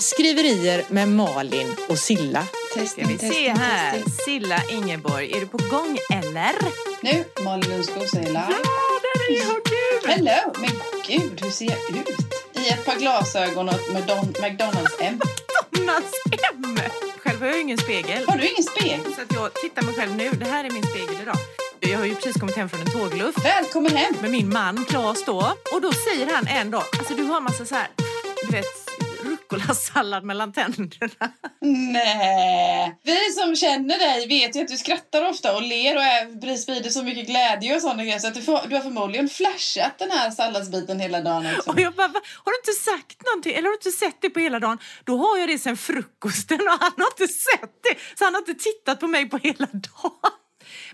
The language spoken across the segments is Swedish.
Skriverier med Malin och Silla. Ska vi se här. Silla Ingeborg, är du på gång eller? Nu, Malin Lundskog säger live. Ja, där är jag! Gud! Hello! Men gud, hur ser jag ut? I ett par glasögon och ett McDon- McDonalds M. Jonas M! Själv har jag ingen spegel. Har du ingen spegel? Så att jag tittar mig själv nu. Det här är min spegel idag. Jag har ju precis kommit hem från en tågluff Välkommen hem! med min man Claes då. Och då säger han en dag, alltså du har massa så här, du vet, rucola-sallad mellan tänderna. Nej. Vi som känner dig vet ju att du skrattar ofta och ler och sprider så mycket glädje och sådana grejer så att du, får, du har förmodligen flashat den här salladsbiten hela dagen också. Och jag bara, "Va? har du inte sagt någonting? Eller har du inte sett det på hela dagen? Då har jag det sen frukosten och han har inte sett det. Så han har inte tittat på mig på hela dagen.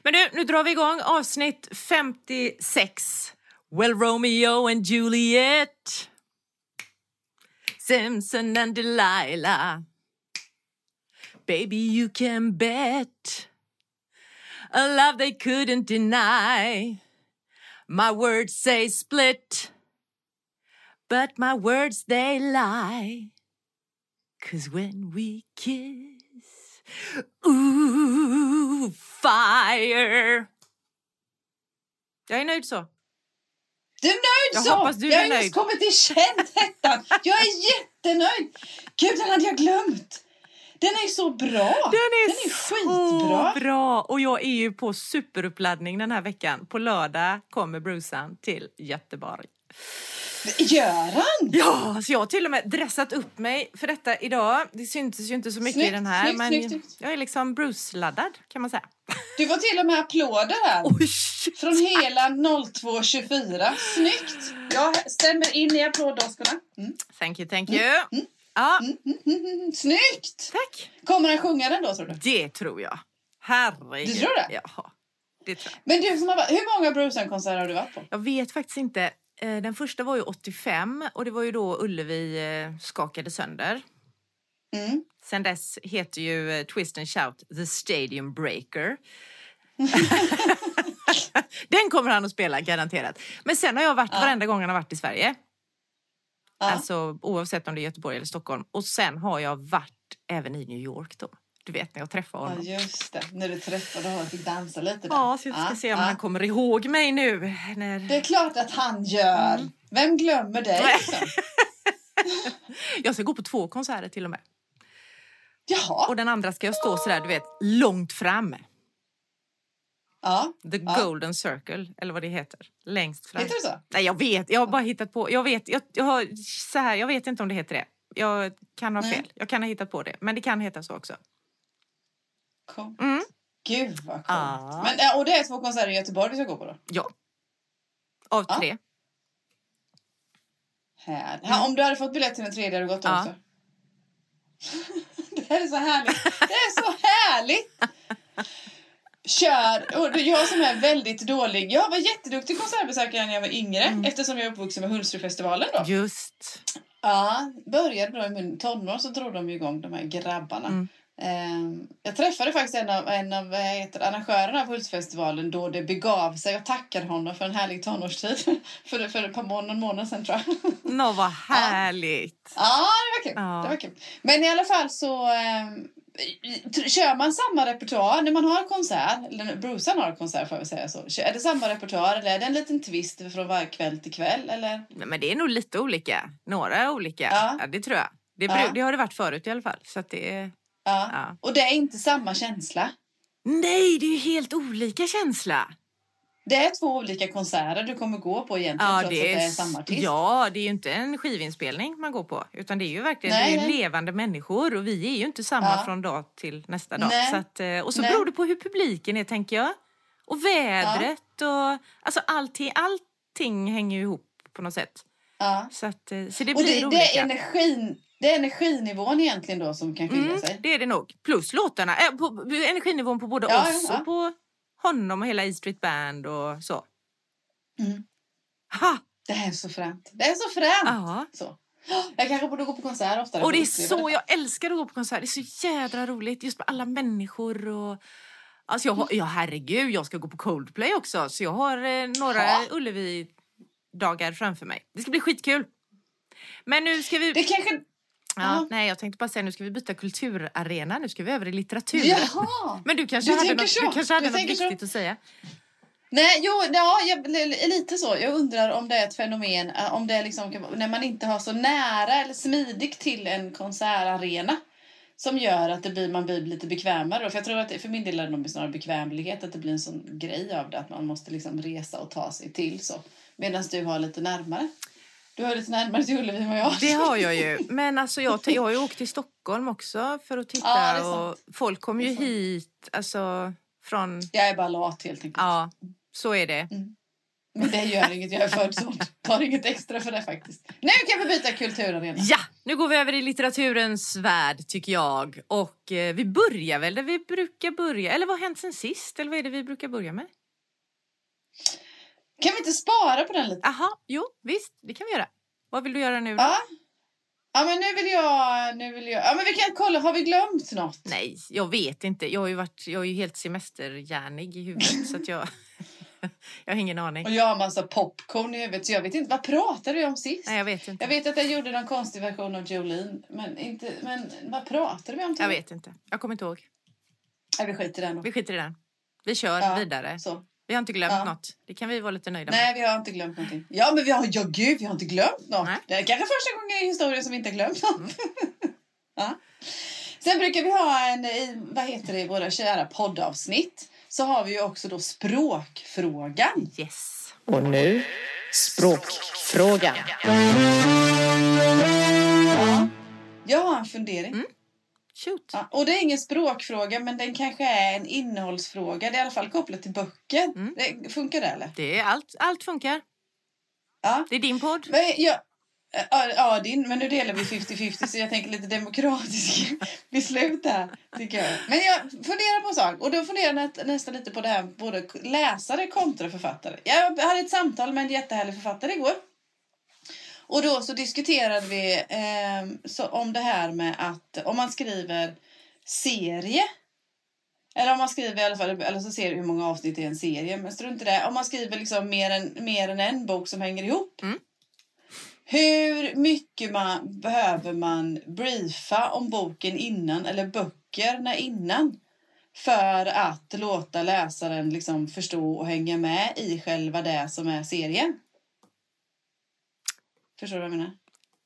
Men nu, nu drar vi igång avsnitt 56. Well, Romeo and Juliet. Simpson and Delilah. Baby, you can bet. A love they couldn't deny. My words say split. But my words they lie. Cause when we kiss, ooh, fire. Jag är nöjd så. Du är nöjd Jag så! hoppas du jag är har just kommit till känd hettan. Jag är jättenöjd! Gud, den hade jag glömt. Den är så bra. Den är, den är skitbra. så bra! Och jag är ju på superuppladdning den här veckan. På lördag kommer Brucean till Göteborg. Gör han? Ja, så jag har till och med dressat upp mig för detta idag. Det syntes ju inte så mycket i Snyggt, den här, snyggt, men snyggt. jag är liksom Bruce-laddad kan man säga. Du får till och med applåder här. Oj! Från hela 0224. Snyggt! Jag stämmer in i applåddoskorna. Mm. Thank you, thank you. Ja, Mm, snyggt! tack. Kommer han sjunga den då tror du? Det tror jag. Herregud. Du tror det? Jaha, det tror jag. Men du som har varit, hur många Brucean-konserter har du varit på? Jag vet faktiskt inte. Eh, Den första var ju 85 och det var ju då Ullevi eh, skakade sönder. Mm. Sen dess heter ju eh, Twist and Shout The Stadium Breaker. Den kommer han att spela garanterat. Men sen har jag varit Ja. varenda gång han har varit i Sverige. Ja. Alltså oavsett om det är Göteborg eller Stockholm. Och sen har jag varit även i New York då. Du vet när jag träffade ja, honom. just det. När du träffade honom och fick dansa lite där. Ja, så jag ska se om ja. han kommer ihåg mig nu. När... Det är klart att han gör. Vem glömmer dig? Liksom? Jag ska gå på två konserter till och med. Jaha. Och den andra ska jag stå sådär, du vet, långt fram. Ja. The Ja. Golden Circle, eller vad det heter. Längst fram. Heter det så? Nej, jag vet. Jag har bara hittat på. Jag vet, jag, jag, har, så här, jag vet inte om det heter det. Jag kan ha Nej. fel. Jag kan ha hittat på det. Men det kan heta så också. Coolt. Mm. Gud vad coolt. Ja. Men, ja, och det är två konserter i Göteborg vi ska gå på då? Ja. Av Ja. tre. Här. Ja, om du hade fått biljett till den tredje hade du gått Ja. också? det här är så härligt. Det är så härligt! Kör! Och jag som är väldigt dålig. Jag var jätteduktig konsertbesökare när jag var yngre Mm. eftersom jag är uppvuxen med Hultsfredsfestivalen då. Just. Ja, började då i min tonår så drog de igång de här grabbarna. Mm. Ehm, jag träffade faktiskt en av, en av heter, arrangörerna av Hultsfestivalen då det begav sig och tackade honom för en härlig tonårstid. för, för ett par månader, någon månad sedan tror jag. Nå, vad härligt. Ja, det var kul. Ja. Det var kul. Men i alla fall så ehm, kör man samma repertoar när man har konsert, eller Brucean har konsert får jag säga så. Är det samma repertoar eller är det en liten twist från varje kväll till kväll eller? Nej, Men det är nog lite olika. Några olika. Ja. Ja. det tror jag. Det, bru- det har det varit förut i alla fall. Så det. Ja. Ja. Och det är inte samma känsla. Nej, det är ju helt olika känsla. Det är två olika konserter du kommer gå på egentligen trots att det är samma artist. ja, det är ju inte en skivinspelning man går på. Utan det är ju verkligen Nej, det är levande människor och vi är ju inte samma Ja. från dag till nästa dag. Nej. Så att, eh, och så Nej. beror det på hur publiken är tänker jag. Och vädret och alltså allting, allting hänger ju ihop på något sätt. Ja. Så, att, eh, så det Och blir det, det, olika. är energin, det är energinivån egentligen då som kan skilja Mm, sig. det är det nog. Plus låtarna, äh, på, energinivån på både Ja, oss ja. och på honom och hela E Street Band och så. Mm. Ha! Det är så fränt. Det är så fränt! Så. Jag kanske borde gå på konsert oftare. Och det är så, jag älskar att gå på konsert. Det är så jädra roligt just med alla människor och Alltså jag har, ja herregud, jag ska gå på Coldplay också så jag har eh, några Ja. Ullevi-dagar framför mig. Det ska bli skitkul. Men nu ska vi... Det kanske... Ja, nej, jag tänkte bara säga nu ska vi byta kulturarena, nu ska vi över i litteratur. Jaha! Men du kanske Du hade något, så. du kanske hade Du något tänker så. viktigt att säga? Nej, jo, ja, jag, lite så. Jag undrar om det är ett fenomen, eh, om det är liksom, när man inte har så nära eller smidigt till en konsertarena som gör att det blir, man blir lite bekvämare. För jag tror att det, för min del är det nog snarare bekvämlighet, att det blir en sån grej av det, att man måste liksom resa och ta sig till så. Medan du har lite närmare. Du har lite närmare till Ullevi än vad jag. Det har jag ju. Men alltså jag, jag har ju åkt till Stockholm också för att titta. Ja, och folk kommer ju hit alltså, från... Jag är bara lat helt enkelt. Ja, så är det. Men det gör inget, jag är född så. Tar inget extra för det faktiskt. Nu kan vi byta kulturarena. Ja, nu går vi över i litteraturens värld tycker jag. Och eh, vi börjar väl där vi brukar börja. Eller vad har hänt sen sist? Eller vad är det vi brukar börja med? Kan vi inte spara på den lite? Aha, jo visst, det kan vi göra. Vad vill du göra nu då? Ja. Ja men nu vill jag, nu vill jag, ja men vi kan kolla, har vi glömt något? Nej, jag vet inte. Jag har ju varit, jag är ju helt semesterhjärnig i huvudet så att jag, jag har ingen aning. Och jag har massa popcorn i huvudet så jag vet inte, vad pratade vi om sist? Nej, jag vet inte. Jag vet att jag gjorde någon konstig version av Jolene, men, inte, men vad pratade vi om? Jag vet inte. Jag kommer inte ihåg. Nej, vi skiter i den då. Vi skiter i den. Vi kör Ja, vidare. Så. Vi har inte glömt Ja. något. Det kan vi vara lite nöjda med. Nej, vi har inte glömt någonting. Ja, men vi har, ja gud, vi har inte glömt något. Nej. Det är kanske första gången i historien som vi inte har glömt något. ja. Sen brukar vi ha en, i, vad heter det, i våra kära poddavsnitt. Så har vi ju också då språkfrågan. Yes. Och nu språkfrågan. Ja. Jag har en fundering. Mm. Shoot. Ja, och det är ingen språkfråga, men den kanske är en innehållsfråga. Det är i alla fall kopplat till böcker. Mm. Det, funkar det eller? Det är allt, allt funkar. Ja. Det är din podd. Men jag, ja, ja, din, men nu delar vi 50-50 så jag tänker lite demokratiska beslut här. Tycker jag. Men jag funderar på en sak och då funderar jag nä- nästan lite på det här både läsare kontra författare. Jag hade ett samtal med en jättehärlig författare igår. Och då så diskuterade vi eh, så om det här med att om man skriver serie eller om man skriver i alla fall, eller så ser hur många avsnitt i en serie. Men strunt i det. Om man skriver liksom mer än, mer än en bok som hänger ihop. Mm. Hur mycket man, behöver man briefa om boken innan, eller böckerna innan? För att låta läsaren liksom förstå och hänga med i själva det som är serien. Förstår du vad jag menar?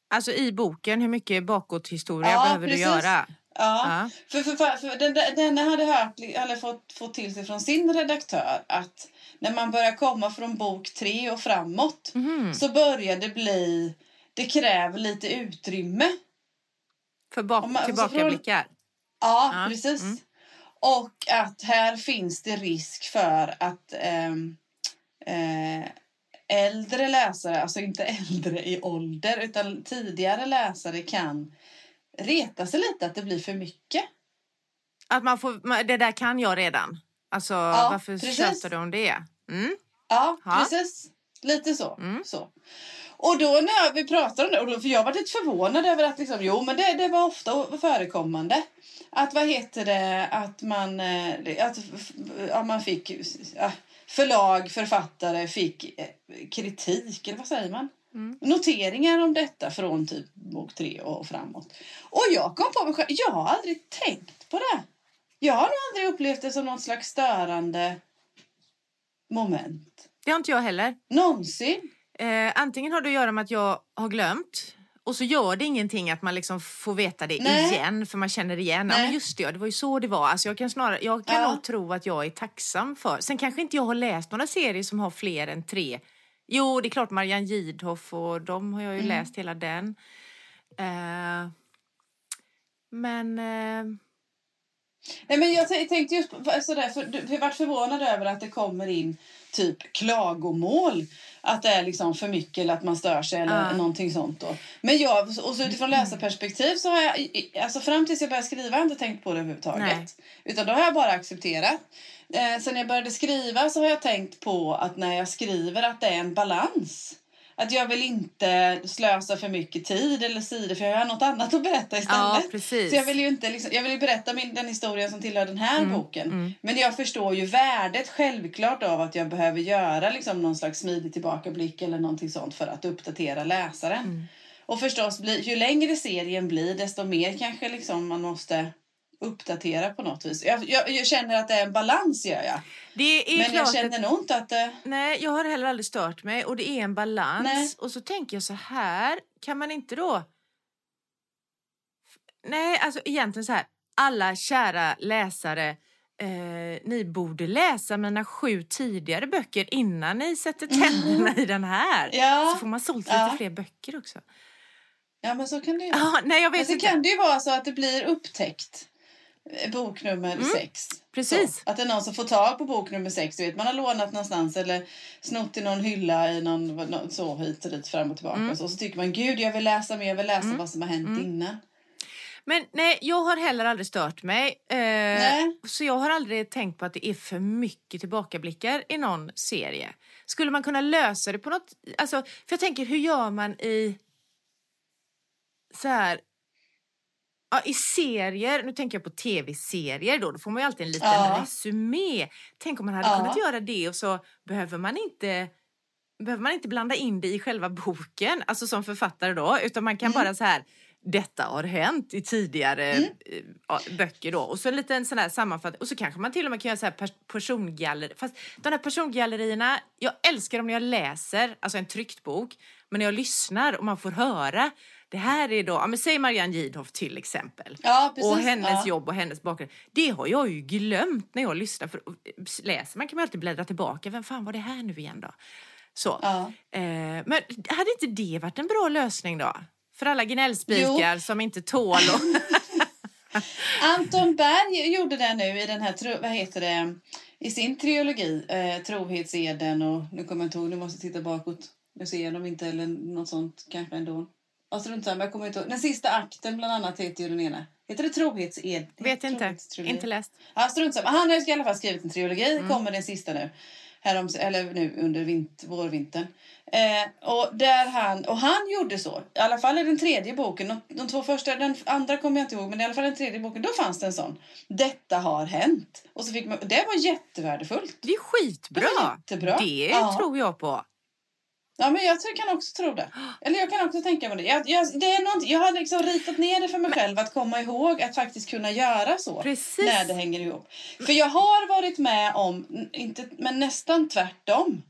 Alltså i boken, hur mycket bakåthistoria Ja, behöver precis. du göra? Ja. Ja. För, för, för, för den, den hade hört, eller fått, fått till sig från sin redaktör att när man börjar komma från bok tre och framåt Mhm. så börjar det bli, det kräver lite utrymme. För bak- man- tillbakablickar? Ja, Ja, precis. mm. Och att här finns det risk för att ehm, eh, äldre läsare, alltså inte äldre i ålder utan tidigare läsare kan reta sig lite att det blir för mycket. Att man får, det där kan jag redan. Alltså varför precis. tjatar du om det? Mm. Ja, Ja. precis. Lite så. Mm. så. Och då när vi pratar om det, och då, för jag var lite förvånad över att liksom, jo men det, det var ofta förekommande. Att vad heter det, att man, eh, att ja, man fick, ja, förlag, författare fick eh, kritik, eller vad säger man? Mm. Noteringar om detta från typ bok tre och framåt. Och jag kom på mig själv, jag har aldrig tänkt på det. Jag har nog aldrig upplevt det som något slags störande moment. Det har inte jag heller. Någonsin. Eh, antingen har det att göra med att jag har glömt och så gör det ingenting att man liksom får veta det Nej. igen för man känner igen. Ja, men just det, ja, det var ju så det var. Alltså jag kan, snarare, jag kan Ja. nog tro att jag är tacksam för. Sen kanske inte jag har läst några serier som har fler än tre. Jo, det är klart Marianne Gidhoff och de har jag ju Mm. läst hela den. Eh, men eh, Nej, men jag tänkte just på, sådär, för du- jag varit förvånad över att det kommer in typ klagomål. Att det är liksom för mycket eller att man stör sig eller Ja. någonting sånt. Då. Men jag, och så utifrån läsarperspektiv så har jag, alltså fram tills jag började skriva har jag inte tänkt på det överhuvudtaget. Nej. Utan då har jag bara accepterat. Eh, sen jag började skriva så har jag tänkt på att när jag skriver att det är en balans. Att jag vill inte slösa för mycket tid eller sidor för jag har något annat att berätta istället. ja. Så jag vill ju inte liksom, jag vill berätta min, den historien som tillhör den här Mm, boken. mm. Men jag förstår ju värdet självklart av att jag behöver göra liksom någon slags smidig tillbakablick eller någonting sånt för att uppdatera läsaren. Mm. Och förstås, ju längre serien blir, desto mer kanske liksom man måste uppdatera på något vis. Jag, jag, jag känner att det är en balans, gör jag. Det är Men jag känner att, nog inte att det... Nej, jag har heller aldrig stört mig och det är en balans. Nej. Och så tänker jag så här, kan man inte då... Nej, alltså egentligen så här, alla kära läsare, eh, ni borde läsa mina sju tidigare böcker innan ni sätter tänderna i den här. Ja. Så får man sålt lite Ja. fler böcker också. Ja, men så kan det ju vara. Ja, nej, jag Men vet så inte. kan det ju vara så att det blir upptäckt. Eh, Bok nummer sex. Mm. precis. Så, att det är någon som får tag på bok nummer sex. Du vet, man har lånat någonstans eller snott i någon hylla i någon, nå- så hit och dit fram och tillbaka. Mm. Och så, och så tycker man gud jag vill läsa mer, jag vill läsa vad som har hänt innan. Men nej, jag har heller aldrig stört mig. Eh. Så jag har aldrig tänkt på att det är för mycket tillbakablickar i någon serie. Skulle man kunna lösa det på något... Alltså, för jag tänker, hur gör man i... Så här... Ja, I serier, nu tänker jag på tv-serier då, då får man ju alltid en liten Ja. resumé. Tänk om man hade Ja. kunnat göra det och så behöver man inte behöver man inte blanda in det i själva boken, alltså som författare då, utan man kan bara så här detta har hänt i tidigare eh, ja, böcker då. Och så en liten sån här sammanfattning. Och så kanske man till och med kan göra så här pers- persongalleri. Fast de här persongallerierna, jag älskar dem när jag läser, alltså en tryckt bok. Men när jag lyssnar och man får höra. Det här är då, ja men säg Marianne Gidhoff till exempel. Ja, precis. Och hennes ja. jobb och hennes bakgrund. Det har jag ju glömt när jag lyssnar. För läser man kan man alltid bläddra tillbaka. Vem fan var det här nu igen då? Så. Ja. Eh, men hade inte det varit en bra lösning då? För alla gnällspikar som inte tål och... Anton Berg gjorde det nu i den här, vad heter det, i sin trilogi, eh, Trohetseden och nu kommer jag inte ihåg, nu måste jag titta bakåt. Nu ser jag dem inte eller något sånt kanske ändå. Ja, strunt samma, jag kommer inte ihåg. Den sista akten bland annat heter ju den ena. Heter det Trohetsed? Vet inte. Inte läst. Ja, strunt samma. Han har i alla fall skrivit en trilogi, Mm. kommer den sista nu. Härom, eller nu under vint, vårvintern. Eh, och, där han, och han gjorde så, i alla fall i den tredje boken, de, de två första, den andra kommer jag inte ihåg, men i alla fall den tredje boken, då fanns det en sån. Detta har hänt. Och så fick man, det var jättevärdefullt. Det är skitbra. Det var jättebra. Det Ja. tror jag på. Ja, men jag kan också tro det. Eller jag kan också tänka mig det. Jag, jag, det är något, jag har liksom ritat ner det för mig själv att komma ihåg att faktiskt kunna göra så. Precis. När det hänger ihop. För jag har varit med om, inte, men nästan tvärtom,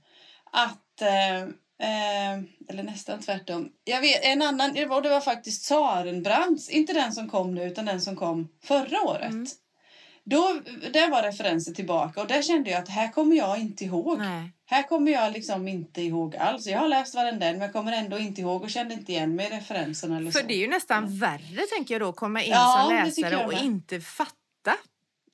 att... Eh, eh, eller nästan tvärtom. Jag vet, en annan, det var, det var faktiskt Sarenbrants, inte den som kom nu utan den som kom förra året. Mm. Då, där var referenser tillbaka och där kände jag att här kommer jag inte ihåg. Nej. Här kommer jag liksom inte ihåg alls. Jag har läst varenda en men jag kommer ändå inte ihåg och kände inte igen mig i referenserna eller För så. det är ju nästan värre tänker jag då, komma in Ja, som läsare och inte fatta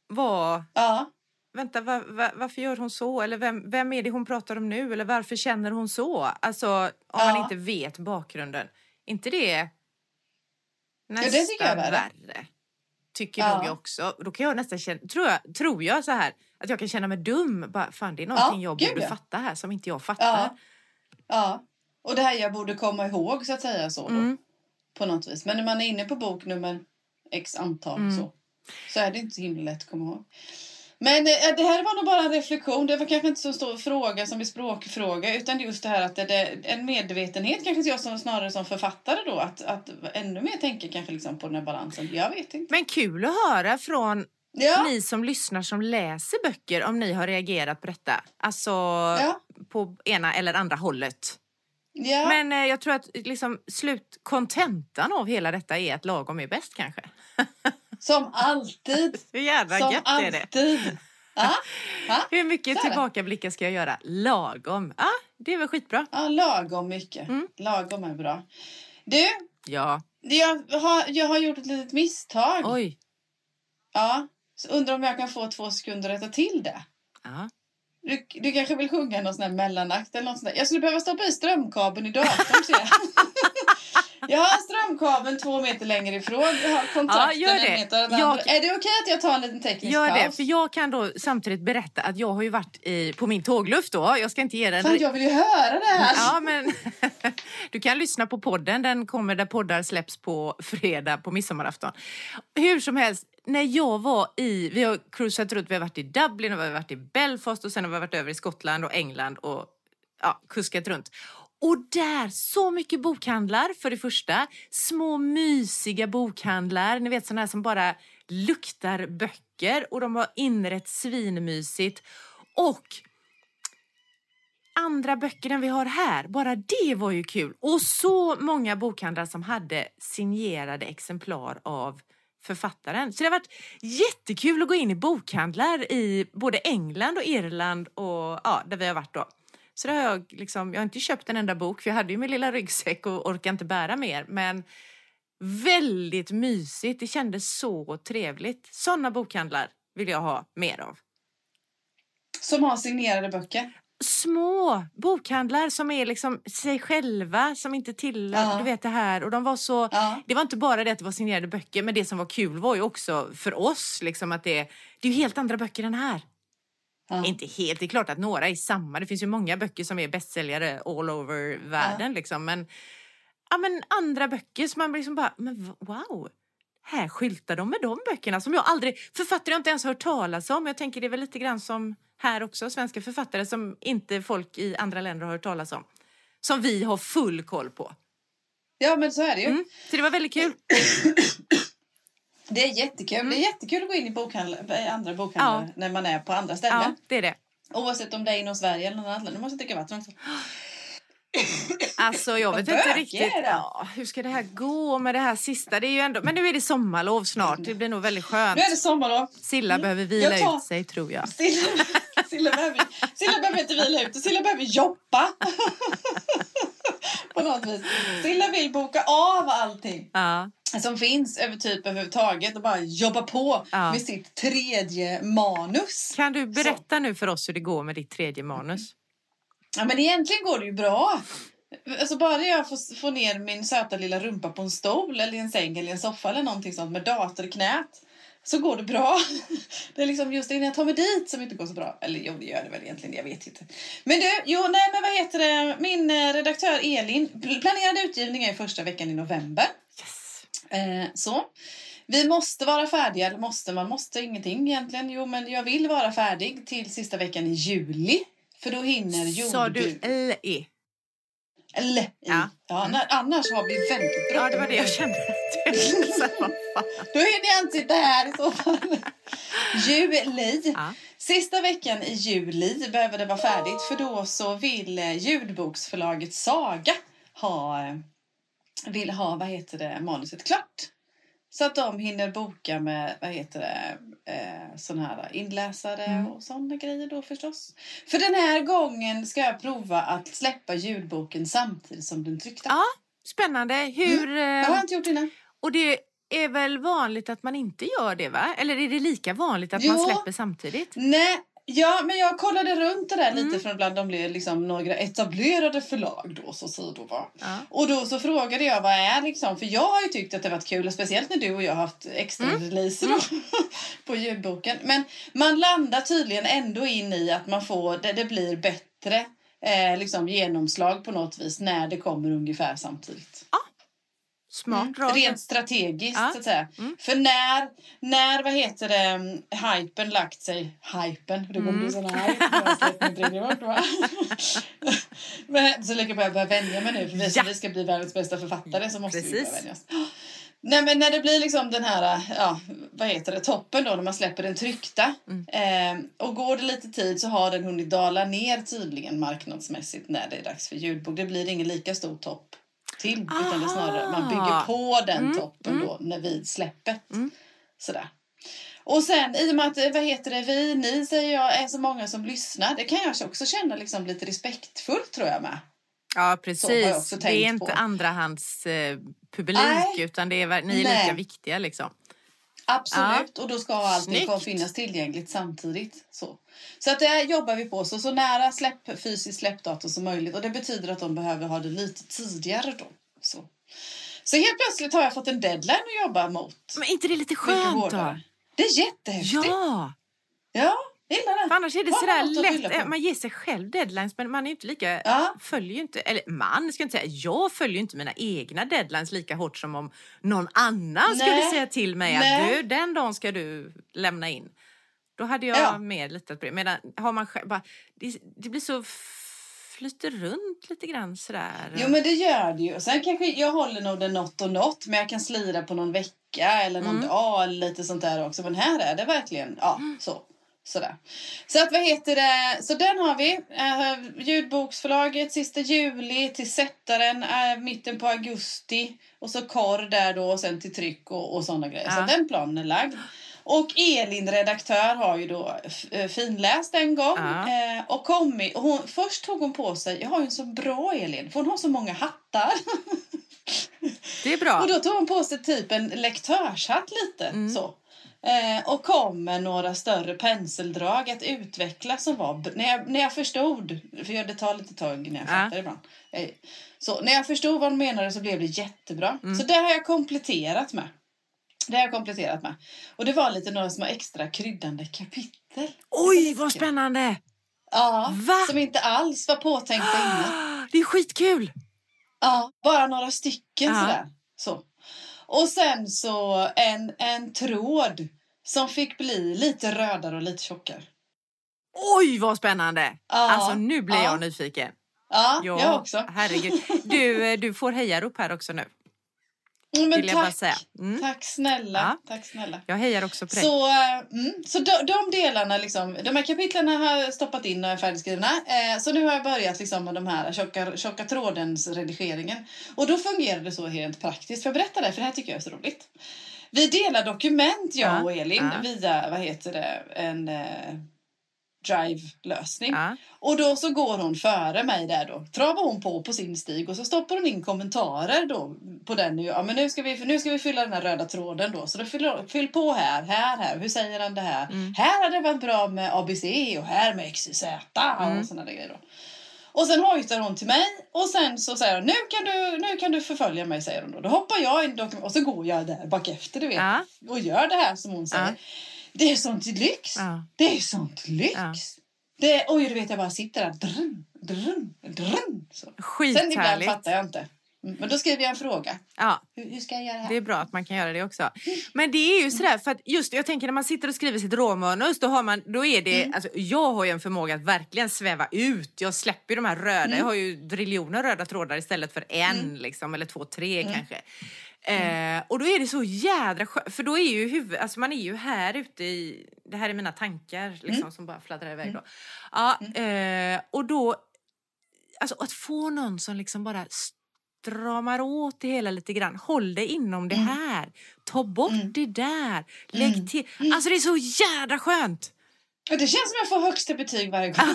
vad... Ja, Vänta, va, va, varför gör hon så? Eller vem, vem är det hon pratar om nu? Eller varför känner hon så? Alltså, om Ja. man inte vet bakgrunden. inte det nästan det tycker jag är värre. värre? Tycker Ja. nog jag också. Då kan jag nästan känna, tror jag, tror jag så här, att jag kan känna mig dum. Bara, fan, det är någonting jag gud, borde ja. fatta här som inte jag fattar. ja, ja. Och det här jag borde komma ihåg så att säga så då. Mm. På något vis. Men när man är inne på bok nummer x antal Mm. så, så är det inte så himla lätt att komma ihåg. Men eh, det här var nog bara en reflektion. Det var kanske inte så stor fråga som en språkfråga utan just det här att det, det, en medvetenhet kanske jag som, snarare som författare då att, att ännu mer tänka kanske liksom på den här balansen. Jag vet inte. Men kul att höra från Ja, ni som lyssnar som läser böcker om ni har reagerat på detta. Alltså Ja. på ena eller andra hållet. ja. Men eh, jag tror att liksom, slutkontentan av hela detta är att lagom är bäst kanske. som alltid. Hur jävla som gött är det? alltid. Ja, ja, Hur mycket tillbakablickar ska jag göra? Lagom. Ja, det är väl skitbra. ja, lagom mycket. Mm. Lagom är bra. Du, Ja. jag har, jag har gjort ett litet misstag. Oj. Ja, så undrar om jag kan få två sekunder att rätta till det. Ja. Du, du kanske vill sjunga någon sån här mellanakt eller något sånt där. Jag skulle behöva stoppa i strömkabeln i datorn ser jag. Jag har strömkabeln två meter längre ifrån. Jag har kontakten Ja, en meter den Jag-. Är det okej att jag tar en liten teknisk Gör det, paus? för jag kan då samtidigt berätta att jag har ju varit i, på min tågluft då. Jag ska inte ge den... Fan, jag vill ju höra det här. Ja, men du kan lyssna på podden. Den kommer där poddar släpps på fredag på midsommarafton. Hur som helst, när jag var i... Vi har cruisat runt. Vi har varit i Dublin och vi har varit i Belfast och sen har vi varit över i Skottland och England och ja, kuskat runt. Och där, så mycket bokhandlar för det första. Små mysiga bokhandlar, ni vet sådana här som bara luktar böcker och de har inrett svinmysigt. Och andra böcker än vi har här, bara det var ju kul. Och så många bokhandlar som hade signerade exemplar av författaren. Så det har varit jättekul att gå in i bokhandlar i både England och Irland och ja, där vi har varit då. Så har jag liksom, jag har inte köpt en enda bok för jag hade ju min lilla ryggsäck och orkar inte bära mer. Men väldigt mysigt, det kändes så trevligt. Sådana bokhandlar vill jag ha mer av. Som har signerade böcker? små bokhandlar som är liksom sig själva som inte tillhör, Ja. du vet det här och de var så, Ja. det var inte bara det att det var signerade böcker men det som var kul var ju också för oss liksom att det, det är helt andra böcker än här. Ja. Inte helt, det är klart att några är samma, det finns ju många böcker som är bästsäljare all over världen liksom men, ja men andra böcker som man liksom bara, men wow, här skyltar de med de böckerna som jag aldrig, författare jag inte ens hört talas om. Jag tänker det är väl lite grann som här också, svenska författare som inte folk i andra länder har hört talas om. Som vi har full koll på. Ja, men så är det ju. Mm. Så det var väldigt kul. Det är jättekul. Mm. Det är jättekul att gå in i bokhandlar, i andra bokhandlar när man är på andra ställen. Ja, det är det. Oavsett om det är inom Sverige eller något annat land. Nu måste jag dricka vatten också. Alltså jag vet inte riktigt. Ja, hur ska det här gå med det här sista? Det är ju ändå, men nu är det sommarlov snart. Det blir nog väldigt skönt. Nu är det sommarlov. Silla behöver vila tar- ut sig tror jag. Silla, Silla, behöver, Silla behöver inte vila ut Silla behöver jobba. på något vis. Silla vill boka av allting Ja. som finns över typ överhuvudtaget och bara jobba på Ja. med sitt tredje manus. Kan du berätta nu för oss hur det går med ditt tredje manus? Ja, men egentligen går det ju bra. Alltså bara jag får, får ner min söta lilla rumpa på en stol eller i en säng eller i en soffa eller någonting sånt med dator i knät så går det bra. Det är liksom just innan jag tar mig dit som inte går så bra. Eller jo, det gör det väl egentligen, jag vet inte. Men du, jo, nej men vad heter det, min eh, redaktör Elin, pl- planerad utgivning är första veckan i november. Yes. Eh, så. Vi måste vara färdiga, eller måste, man måste ingenting egentligen. Jo, men jag vill vara färdig till sista veckan i juli. För då hinner Sa du. L-E? Eller i. Ja. Ja, när, annars har vi väldigt bråttom. Ja, det var det jag kände. Fan. Då hinner jag inte sitta här i så fall. Juli. Ja. Sista veckan i juli behöver det vara färdigt för då så vill eh, ljudboksförlaget Saga ha, eh, vill ha vad heter det, manuset klart. Så att de hinner boka med vad heter det, eh, sån här inläsare Mm. och sådana grejer då förstås. För den här gången ska jag prova att släppa ljudboken samtidigt som den tryckta. Ja, spännande. Hur... Det har jag eh, inte gjort innan. Och det är väl vanligt att man inte gör det, va? Eller är det lika vanligt att Jo. man släpper samtidigt? Nej, ja, men jag kollade runt det där Mm. lite från bland de blev liksom några etablerade förlag då så sidor va. Ja. Och då så frågade jag vad är liksom, för jag har ju tyckt att det varit kul, speciellt när du och jag har haft extra Mm. releaser då, på ljudboken. Men man landar tydligen ändå in i att man får, det, det blir bättre eh, liksom genomslag på något vis när det kommer ungefär samtidigt. Smart Mm. Rent strategiskt Ja. så att säga. Mm. För när, när, vad heter det, mm, hypen lagt sig, hypen, det kommer Mm. bli sån här så lika bra jag börjar vänja mig nu, för vi, Ja. vi ska bli världens bästa författare så måste vi Precis. börja vänja oss. Nej men när det blir liksom den här, ja, vad heter det, toppen då när man släpper den tryckta. Mm. Eh, och går det lite tid så har den hunnit dala ner tydligen marknadsmässigt när det är dags för ljudbok. Det blir ingen lika stor topp till. Utan det snarare, man bygger på den Mm, toppen mm. då när vid släppet. Mm. Sådär. Och sen i och med att, vad heter det, vi, ni säger jag, är så många som lyssnar. Det kan jag också känna liksom lite respektfullt tror jag med. Ja, precis. Det är inte på. andrahands eh, publik Nej. utan det är, ni är Nej. lika viktiga liksom. Absolut, och då ska allting Snyggt. finnas tillgängligt samtidigt. Så, så att det jobbar vi på, så, så nära släpp, fysisk släppdatum som möjligt. Och det betyder att de behöver ha det lite tidigare då. Så, så helt plötsligt har jag fått en deadline att jobba mot. Men inte det är lite skönt då? Det är jättehäftigt. Ja, ja gillar det. för annars är det sådär att fylla lätt. på. Man ger sig själv deadlines men man är inte lika Ja. följer ju inte, eller man ska inte säga, jag följer ju inte mina egna deadlines lika hårt som om någon annan skulle Nej. säga till mig Nej. att du, den dagen ska du lämna in. Då hade jag Ja. mer litat på det. Medan har man själv, bara, det, det blir så flyter runt lite grann sådär. Jo men det gör det ju. Sen kanske jag håller nog det något och något men jag kan slira på någon vecka eller någon Mm. dag lite sånt där också. Men här är det verkligen, ja så. Sådär. Så att vad heter det, så den har vi. Uh, ljudboksförlaget sista juli till sättaren uh, mitten på augusti. Och så korr där då och sen till tryck och, och sådana grejer. Ja. Så den planen är lagd. Och Elin, redaktör, har ju då eh, finläst en gång. Ja. Eh, och kommit. Och hon, först tog hon på sig, jag har ju en så bra Elin, för hon har så många hattar. Det är bra. Och då tog hon på sig typ en lektörshatt lite Mm. så. Eh, och kom med några större penseldrag att utveckla som var... När jag, när jag förstod, för det tar lite tag när jag Ja. fattar ibland. Eh, så när jag förstod vad hon menade så blev det jättebra. Mm. Så det har jag kompletterat med. Det har jag kompletterat med. Och det var lite några små extra kryddande kapitel. Oj, vad spännande! Ja, Va? som inte alls var påtänkta innan. Det är skitkul! Ja, bara några stycken Ja. sådär. Så. Och sen så en, en tråd som fick bli lite rödare och lite tjockare. Oj, vad spännande! Ja, Alltså, nu blir ja. jag nyfiken. Ja, jag också. Herregud. Du, eh, du får hejarop här också nu. Mm, Men tack. säga. Mm. Tack snälla. Ja. Tack snälla. Jag hejar också på dig. Så, eh, mm, så de, de delarna, liksom, de här kapitlen har jag stoppat in och är färdigskrivna. Eh, så nu har jag börjat liksom, med de här tjocka, tjocka trådens redigeringen. Och då fungerar det så helt praktiskt. För jag berätta det, för det här tycker jag är så roligt. Vi delar dokument, jag Ja, och Elin, via vad heter det, en eh, drive-lösning. Och då så går hon före mig där då. Travar hon på på sin stig och så stoppar hon in kommentarer då på den. Ja men nu ska vi, nu ska vi fylla den här röda tråden då. Så då fyll, fyll på här, här, här. Hur säger han det här? Mm. Här hade det varit bra med ABC och här med XYZ Mm. och sådana där grejer då. Och sen hojtar hon till mig och sen så säger hon nu kan du, nu kan du förfölja mig säger hon då. Då hoppar jag in och så går jag där bak efter du vet. Ja. Och gör det här som hon säger. Ja. Det är sånt lyx. Ja. Det är sånt lyx. Det, oj, du vet jag bara sitter där. Drun, drun, drun. Så. Sen ibland fattar jag inte. Mm, Men då skriver jag en fråga. Ja, Hur, hur ska jag göra här? det är bra att man kan göra det också. Men det är ju sådär, för att just jag tänker när man sitter och skriver sitt råmanus, då har man, då är det, Mm. alltså jag har ju en förmåga att verkligen sväva ut. Jag släpper ju de här röda, Mm. jag har ju triljoner röda trådar istället för en liksom, eller två, tre Mm. kanske. Eh, och då är det så jädra skönt, för då är ju huvud, alltså man är ju här ute i, det här är mina tankar liksom Mm. som bara fladdrar iväg då. Ja, eh, och då, alltså att få någon som liksom bara stramar åt det hela lite grann. Håll dig inom det här. Ta bort Mm. det där. Lägg Mm. till. Alltså det är så jädra skönt. Det känns som jag får högsta betyg varje gång.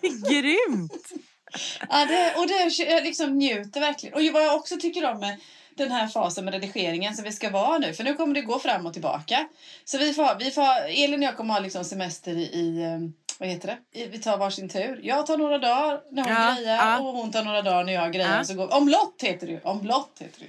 Grymt. ja, det, och det, jag liksom njuter verkligen. Och vad jag också tycker om med den här fasen med redigeringen som vi ska vara nu. För nu kommer det gå fram och tillbaka. Så vi får, vi får, Elin och jag kommer ha liksom semester i, i eh, vad heter det? Vi tar varsin tur. Jag tar några dagar när hon Ja, grejar ja. och hon tar några dagar när jag grejar. Ja. Så går, omlott heter det ju. Omlott heter det.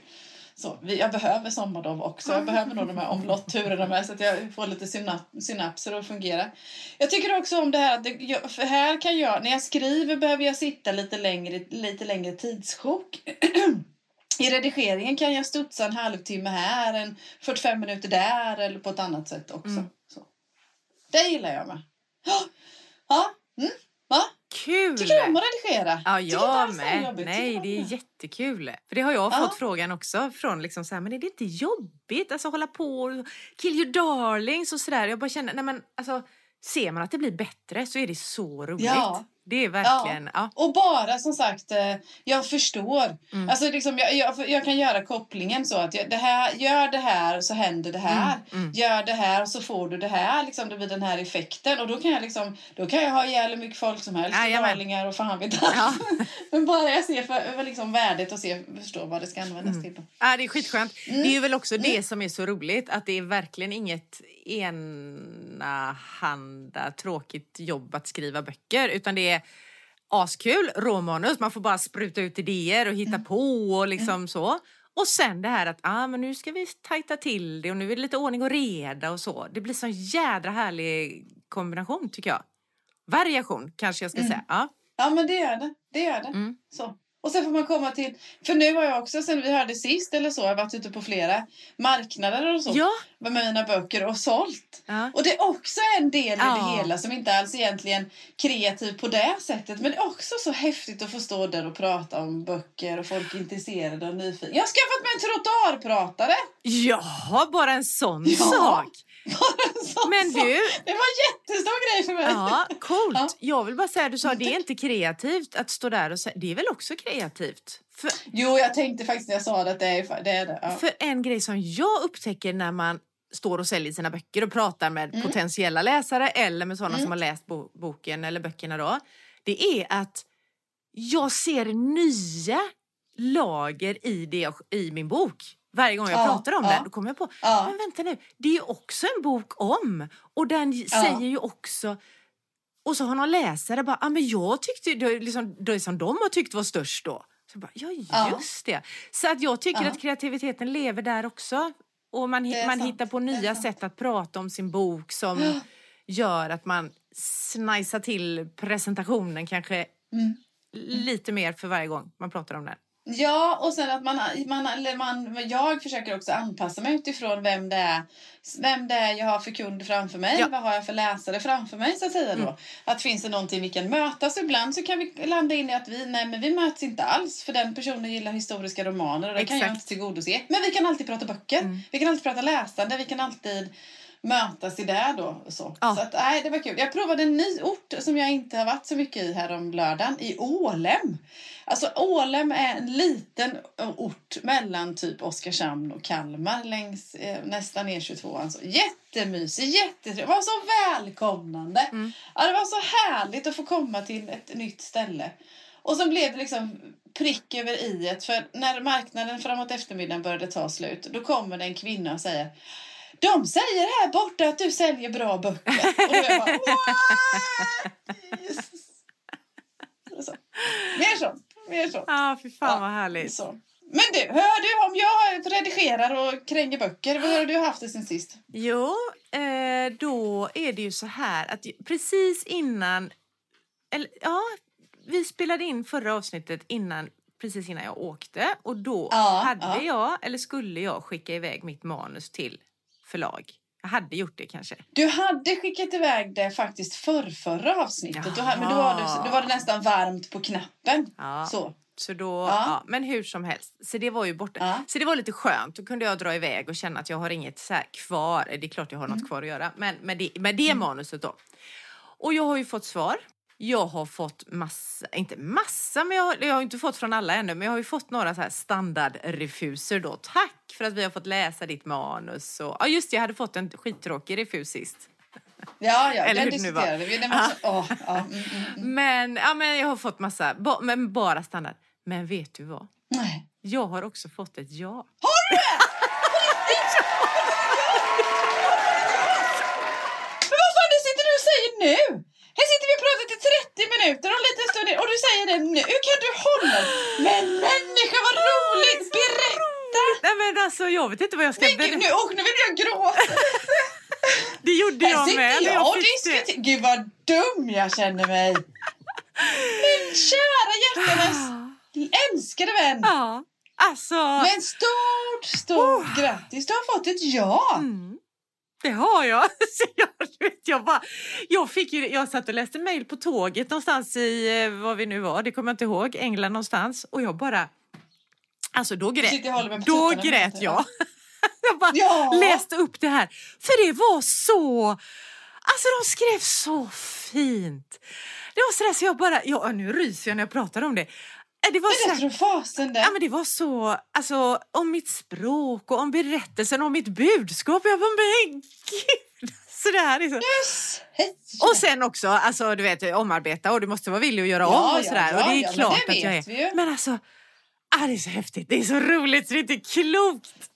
Så, vi, jag behöver sommarlov också. Jag behöver nog de här omlott-turerna med så att jag får lite synap- synapser att fungera. Jag tycker också om det här att för här kan jag, när jag skriver behöver jag sitta lite längre, lite längre tidssjok. I redigeringen kan jag studsa en halvtimme här, en 45 minuter där eller på ett annat sätt också. Mm. Så. Det gillar jag med. Ja. Mm. Va? Kul! Tycker du om att redigera? Ja, jag det med. jobbigt. Nej, det är jättekul. För det har jag Ja. fått frågan också från liksom så här, men är det inte jobbigt? Alltså hålla på och kill your darlings och sådär. Jag bara känner, nej men alltså ser man att det blir bättre så är det så roligt. Ja. Det är verkligen, ja. Och bara som sagt, eh, jag förstår. Mm. Alltså liksom, jag, jag, jag kan göra kopplingen så att jag, det här, gör det här så händer det här. Mm, mm. Gör det här så får du det här. Liksom, det blir den här effekten. Och då kan jag, liksom, då kan jag ha ihjäl hur mycket folk som helst. Darlingar och fan vet allt. Ja. Men bara jag ser för, liksom värdet och ser, förstår vad det ska användas Mm. till. Ja, det är skitskönt. Mm. Det är väl också det som är så roligt, att det är verkligen inget enahanda tråkigt jobb att skriva böcker, utan det är askul, råmanus, man får bara spruta ut idéer och hitta Mm. på och liksom så. Och sen det här att ah, men nu ska vi tajta till det och nu är det lite ordning och reda och så. Det blir så jädra härlig kombination tycker jag. Variation kanske jag ska Mm. säga. Ja. Ja men det gör det. Det gör det. Mm. Så. Och sen får man komma till, för nu har jag också sen vi hörde sist eller så, jag har varit ute på flera marknader och så Ja. med mina böcker och sålt. Ja. Och det är också en del i Ja. det hela som inte alls egentligen kreativ på det sättet. Men det är också så häftigt att få stå där och prata om böcker och folk är intresserade och nyfikna. Jag har skaffat mig en trottoarpratare! Jaha, bara en sån sak. Men så- du, Det var en jättestor grej för mig. ja, coolt. Ja. Jag vill bara säga, du sa det är inte kreativt att stå där och säga, det är väl också kreativt? För, Jo, jag tänkte faktiskt när jag sa det att det är det. Är det. Ja. för en grej som jag upptäcker när man står och säljer sina böcker och pratar med Mm. potentiella läsare eller med sådana som har läst bo boken eller böckerna då. Det är att jag ser nya lager i, det i min bok. Varje gång jag Ja, pratar om ja. den då kommer jag på, Ja. men vänta nu, det är ju också en bok om. Och den säger ju också och så har någon läsare bara, ah, men jag tyckte det är liksom, det som de har tyckt var störst då. Så jag bara, ja just det. Så att jag tycker att kreativiteten lever där också. Och man, man sant. hittar på nya sätt att prata om sin bok som gör att man snajsar till presentationen kanske Mm. lite mer för varje gång man pratar om den. Ja, och sen att man, man, eller man, jag försöker också anpassa mig utifrån vem det är, vem det är jag har för kund framför mig. Ja. Vad har jag för läsare framför mig så att säga då. Mm. Att finns det någonting vi kan mötas ibland så kan vi landa in i att vi, nej men vi möts inte alls för den personen gillar historiska romaner och det kan jag Exakt. inte tillgodose. Men vi kan alltid prata böcker. Mm. Vi kan alltid prata läsande, vi kan alltid mötas i det då. och Så, Ja. så att, nej, det var kul. Jag provade en ny ort som jag inte har varit så mycket i här om lördagen, i Ålem. Alltså Ålem är en liten ort mellan typ Oskarshamn och Kalmar längs eh, nästan E22. Alltså, jättemysig, jättetrevlig. Det var så välkomnande. Mm. Ja, det var så härligt att få komma till ett nytt ställe. Och så blev det liksom prick över i. För när marknaden framåt eftermiddagen började ta slut, då kommer det en kvinna och säger de säger här borta att du säljer bra böcker. Och då jag bara, what? Jesus. Så. Mer sånt. Mer sånt. Ja, fy fan Ja, vad härligt. Så. Men du, hör du om jag redigerar och kränger böcker, vad har du haft det sen sist? Jo, eh, då är det ju så här att precis innan... Eller, ja, vi spelade in förra avsnittet innan, precis innan jag åkte. Och då Ja, hade ja. jag, eller skulle jag, skicka iväg mitt manus till förlag. Jag hade gjort det kanske. Du hade skickat iväg det faktiskt för förra avsnittet, då, ha- men då var, Jaha. det, då var det nästan varmt på knappen. Ja. Så. Så då, Ja. ja. men hur som helst. Så det var ju borta. Ja. Så det var lite skönt. Då kunde jag dra iväg och känna att jag har inget så kvar. Det är klart jag har Mm. något kvar att göra. Men med det, med det manuset då. Och jag har ju fått svar. Jag har fått massa, inte massa, men jag har, jag har inte fått från alla ännu, men jag har ju fått några så här standardrefuser då. Tack för att vi har fått läsa ditt manus. Och, ja just det, jag hade fått en skittråkig refus sist. Ja, ja, Eller den det diskuterade vi. Den var så, åh, ja, mm, mm, mm. Men, ja, men jag har fått massa, ba, men bara standard. Men vet du vad? Nej. Jag har också fått ett ja. Men vad fan, det sitter du och säger nu? Här sitter vi och pratar i 30 minuter och en liten stund och du säger det nu. Kan du hålla? Men människa, vad roligt! Berätta! Nej men alltså jag vet inte vad jag ska Men gud, nu, och nu vill jag gråta. Det gjorde jag med jag och diskuterar. Gud vad dum jag känner mig. Min kära hjärtanes älskade vän. Ja, alltså. Men stort, stort grattis. Du har fått ett ja. Mm, det har jag. Så jag, du vet, jag, bara, jag, fick ju, jag satt och läste mejl på tåget någonstans i, eh, vad vi nu var, det kommer jag inte ihåg, England någonstans. Och jag bara, alltså då grät, då grät jag. jag bara Ja. läste upp det här. För det var så, alltså de skrev så fint. Det var sådär så jag bara, ja nu ryser jag när jag pratar om det. Eh, Det var Men så fasen där. Ja, men det var så, alltså om mitt språk och om berättelsen om mitt budskap. Jag bara, men gud! Så det här är så. Yes. Och sen också, alltså du vet, omarbeta och du måste vara villig att göra Ja, om och ja, sådär. ja, och det är ja, klart det att jag är. Men alltså, ah, det är så häftigt, det är så roligt så det är inte klokt.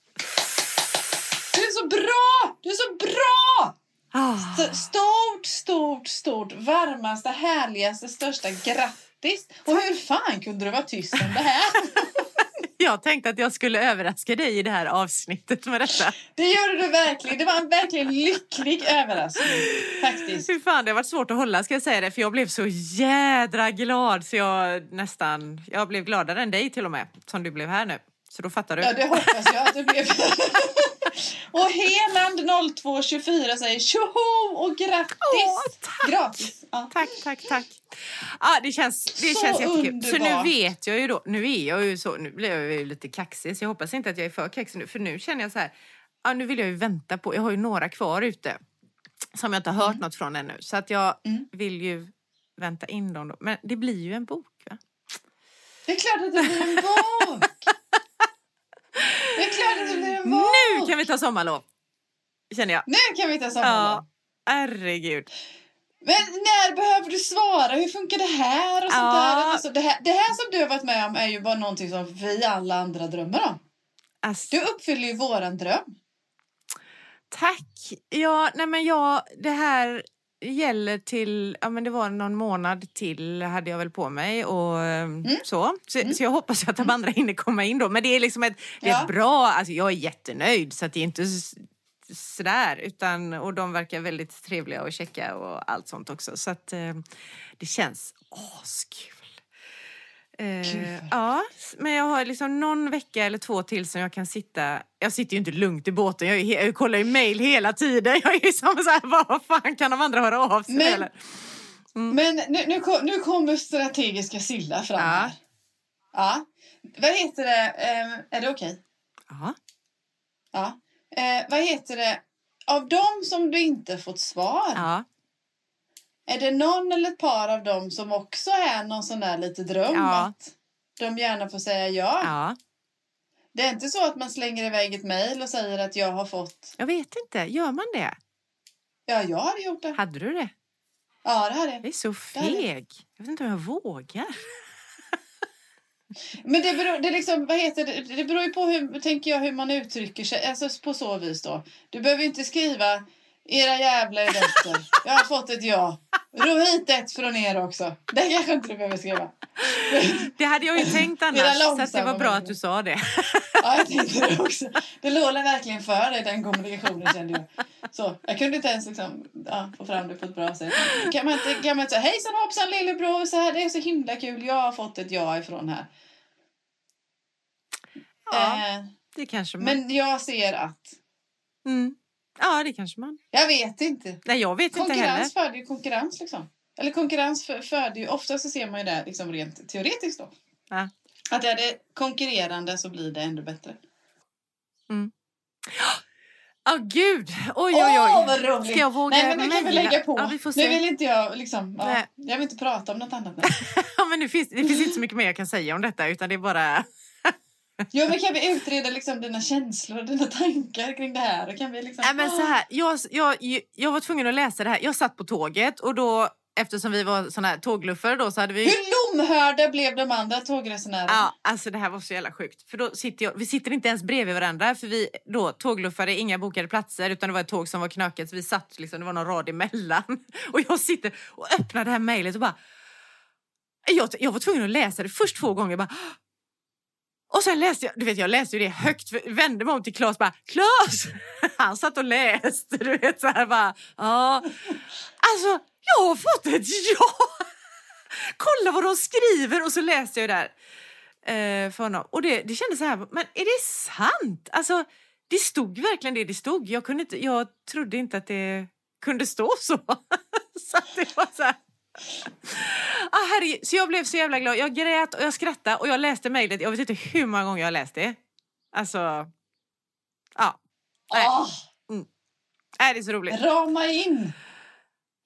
Du är så bra! Du är så bra! Ah. Stort, stort, stort, varmaste, härligaste, största grattis! Och hur fan kunde du vara tyst om det här? Jag tänkte att jag skulle överraska dig i det här avsnittet med detta. Det gjorde du verkligen. Det var en verkligen lycklig överraskning. Faktiskt. Fy fan, det har varit svårt att hålla ska jag säga det, för jag blev så jädra glad så jag nästan, jag blev gladare än dig till och med, som du blev här nu. Så då fattar du. Ja, det hoppas jag att det blev. och Heland 0224 säger tjoho och grattis! Åh, tack! Gratis! Ja. Tack, tack, tack. Ja, det känns, det Så känns jättekul. Så nu underbart. vet jag ju då, nu är jag ju så, nu blir jag ju lite kaxig så jag hoppas inte att jag är för kaxig nu, för nu känner jag så här, ja nu vill jag ju vänta på, jag har ju några kvar ute som jag inte har hört något från ännu, så att jag Mm. vill ju vänta in dem då. Men det blir ju en bok va? Det är klart att det blir en bok! Det är klart att det bok! Nu kan vi ta sommarlov! Känner jag. Nu kan vi ta sommarlov. Ja, herregud. Men när behöver du svara? Hur funkar det här? Och sånt Ja. där? Alltså, det, här det här som du har varit med om är ju bara någonting som vi alla andra drömmer om. Alltså, Du uppfyller ju våran dröm. Tack! Ja, nej men jag, det här gäller till, ja men det var någon månad till hade jag väl på mig och mm. så. Så, så jag hoppas att de andra hinner komma in då. Men det är liksom ett, det är Ja. ett bra, alltså jag är jättenöjd så att det är inte sådär utan, och de verkar väldigt trevliga och checka och allt sånt också. Så att eh, det känns askul. Eh, ja, men jag har liksom någon vecka eller två till som jag kan sitta. Jag sitter ju inte lugnt i båten. Jag, är jag kollar ju mail hela tiden. Jag är ju som så här, vad fan kan de andra höra av sig? Men- eller? Men nu, nu, kom- nu kommer strategiska Silla fram Ja. här. Ja. Vad heter det? Ehm, är det okej? Ja. Ja. Eh, vad heter det? Av dem som du inte fått svar, Ja. Är det någon eller ett par av dem som också är någon sån där lite dröm Ja. att de gärna får säga ja? ja. Det är inte så att man slänger iväg ett mejl och säger att jag har fått... Jag vet inte, gör man det? Ja, jag hade gjort det. Hade du det? Ja, det hade Jag jag. är så feg. Jag vet inte om jag vågar. Men det beror, det är liksom, vad heter det? det beror ju på hur, tänker jag, hur man uttrycker sig. Alltså på så vis då. Du behöver inte skriva era jävla idioter. Jag har fått ett ja. Ro hit ett från er också. Det kanske inte du behöver skriva. Det hade jag ju tänkt annars, så att det var bra att du sa det. Ja, jag tänkte det också. Det låg verkligen för dig, den kommunikationen kände jag. Så, jag kunde inte ens liksom, ja, få fram det på ett bra sätt. Kan man inte, kan man inte säga hejsan hoppsan lillebror, så här, det är så himla kul, jag har fått ett ja ifrån här. Ja, Eh, det kanske man. men jag ser att, Mm. Ja, det kanske man. jag vet inte. Nej, jag vet inte heller. Konkurrens föder ju konkurrens liksom. Eller konkurrens för- föder ju, ofta så ser man ju det liksom rent teoretiskt då. Ja. Att är det konkurrerande så blir det ändå bättre. Åh gud! Oj, oj, oj. Åh, vad roligt! Ska jag våga Nej, men nu kan vi lägga på. Ja, vi får Nu se. vill inte jag liksom, ja, jag vill inte prata om något annat. nu. Ja, men nu finns, det finns inte så mycket mer jag kan säga om detta utan det är bara... Jo, men kan vi utreda liksom dina känslor och dina tankar kring det här? Kan vi liksom... Nej, men så här, jag, jag, jag var tvungen att läsa det här. Jag satt på tåget och då eftersom vi var såna här tågluffare då så hade vi... Hur lomhörda blev de andra tågresenärerna? Ja, alltså det här var så jävla sjukt. För då sitter jag, vi sitter inte ens bredvid varandra för vi då tågluffare, inga bokade platser utan det var ett tåg som var knökat så vi satt liksom, det var någon rad emellan. Och jag sitter och öppnar det här mejlet och bara... Jag, jag var tvungen att läsa det först två gånger bara... Och sen läste jag, du vet jag läste ju det högt, vände mig om till Claes bara Claes! Han satt och läste, du vet så här bara, ja. Alltså, jag har fått ett ja! Kolla vad de skriver! Och så läste jag ju där eh, för honom. Och det, det kändes så här, men är det sant? Alltså, det stod verkligen det det stod. Jag, kunde inte, jag trodde inte att det kunde stå så. så att det var så här. Ah, herregud. Så jag blev så jävla glad. Jag grät och jag skrattade och jag läste mejlet. Jag vet inte hur många gånger jag har läst det. Alltså, ja. Nej, Åh, nej, det är så roligt. rama in!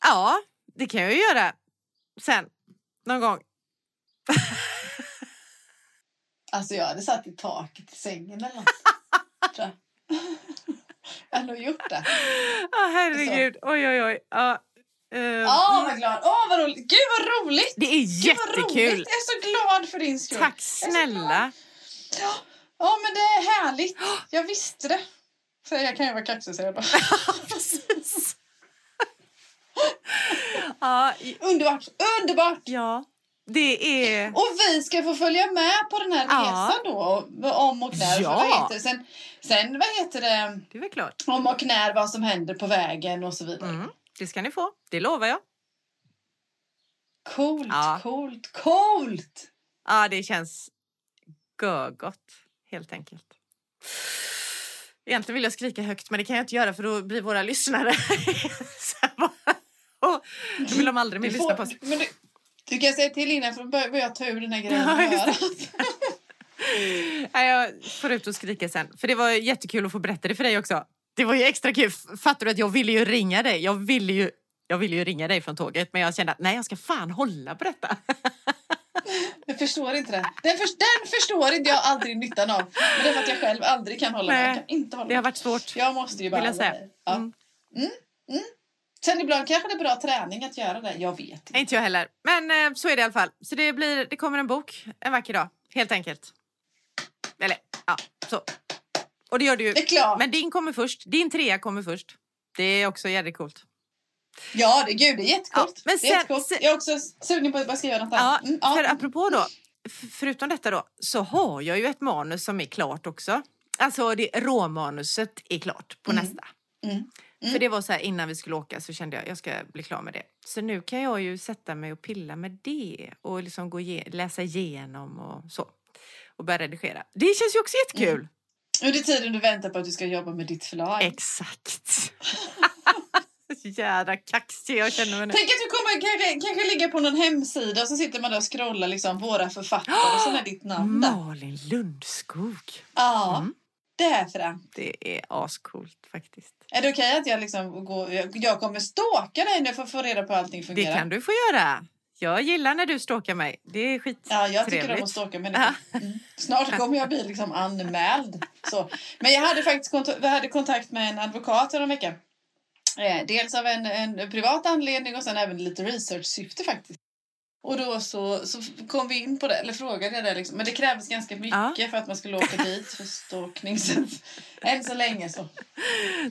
Ja, det kan jag ju göra sen. Någon gång. Alltså jag hade satt i taket i sängen eller något. jag. jag har nog gjort det. Ah, herregud. Oj, oj, oj. Ja, eh, Åh, vad glad! Åh, vad roligt! Gud, vad roligt! Det är roligt! Jag jättekul. är så glad för din skull. Tack snälla. Ja, ja, men det är härligt. Jag visste det. Så jag kan ju vara kaxig säger jag bara. Precis. ja, Underbart! Underbart! ja, Det är... Och vi ska få följa med på den här Ja. resan då, om och när. Ja. Vad heter, det? sen, sen vad heter det, Det är väl klart. om och när, vad som händer på vägen och så vidare. Mm, det ska ni få. Det lovar jag. Coolt, Ja. coolt, coolt! Ja, det känns görgott, helt enkelt. Egentligen vill jag skrika högt, men det kan jag inte göra för då blir våra lyssnare... då vill de aldrig mer lyssna på oss. men du, du kan säga till innan för då börjar jag ta ur den här grejen. Ja. Nej, jag får ut och skrika sen. För det var jättekul att få berätta det för dig också. Det var ju extra kul. Fattar du att jag ville ju ringa dig? Jag ville ju, jag ville ju ringa dig från tåget, men jag kände att nej, jag ska fan hålla på detta. Jag förstår inte det. Den, för, den förstår inte jag aldrig nyttan av. Men det är för att jag själv aldrig kan hålla mig. Jag kan inte hålla Det har varit svårt. Jag måste ju bara hålla mig. Ja. Mm. Sen ibland kanske det är bra träning att göra det. Jag vet inte. Inte jag heller. Men eh, så är det i alla fall. Så det, blir, det kommer en bok en vacker dag, helt enkelt. Eller, ja, så. Och det gör du ju. Det är klart. Men din kommer först. Din trea kommer först. Det är också jävligt coolt. Ja, det, gud, det är jättecoolt. Ja, men det är sen- jättecoolt. sen- Jag är också sugen på att bara skriva något Ja, annat. Mm, ja. för apropå då, förutom detta då, så har jag ju ett manus som är klart också. Alltså det råmanuset är klart på Mm. nästa. Mm. För det var så här innan vi skulle åka så kände jag jag ska bli klar med det. Så nu kan jag ju sätta mig och pilla med det och liksom gå läsa igenom och så. Och börja redigera. Det känns ju också jättekul. Under tiden du väntar på att du ska jobba med ditt förlag. Exakt. Jädra kaxig jag känner mig nu. Tänk att du kommer kanske, kanske ligga på någon hemsida och så sitter man där och scrollar liksom våra författare och så är ditt namn där. Malin Lundskog. Ja, Mm. det är för det. Det är ascoolt faktiskt. Är det okej att jag liksom går, jag, jag kommer stalka dig nu för att få reda på hur allting Det fungerar? kan du få göra. Jag gillar när du stalkar mig. Det är skit. Ja, jag tycker om att stalka människor. Mm. Snart kommer jag bli liksom anmäld. Så. Men jag hade faktiskt kontakt, vi hade kontakt med en advokat för en vecka. Eh, dels av en, en privat anledning och sen även lite research-syfte faktiskt. Och då så, så kom vi in på det, eller frågade jag det liksom. Men det krävdes ganska mycket för att man skulle åka dit för stalkning. Så än så länge så.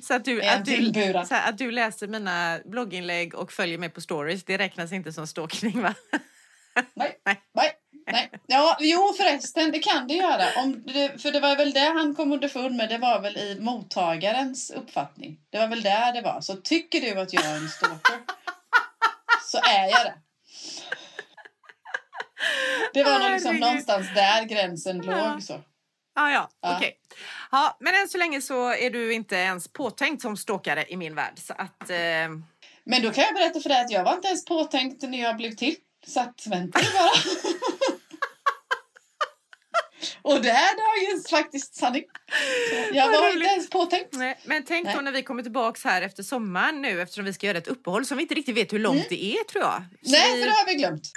Så att du, Är att, du, så att du läser mina blogginlägg och följer mig på stories, det räknas inte som stalkning va? Nej. Nej. Nej. Nej. Ja, jo förresten, det kan det göra. Om det, för det var väl det han kom underfund med. Det var väl i mottagarens uppfattning. Det var väl där det var. Så tycker du att jag är en stalker så är jag det. Det var nog liksom någonstans där gränsen Ja. låg. Så. Ah, ja, Ja. okej. Ja, men än så länge så är du inte ens påtänkt som stalkare i min värld. Så att, eh, Men då kan jag berätta för dig att jag var inte ens påtänkt när jag blev till. Så att vänta bara. Och det är dagens faktiskt sanning. Jag var inte ens påtänkt. nej, men tänk då Nej. när vi kommer tillbaks här efter sommaren nu eftersom vi ska göra ett uppehåll som vi inte riktigt vet hur långt det är tror jag. Så Mm. Nej, vi, för det har vi glömt.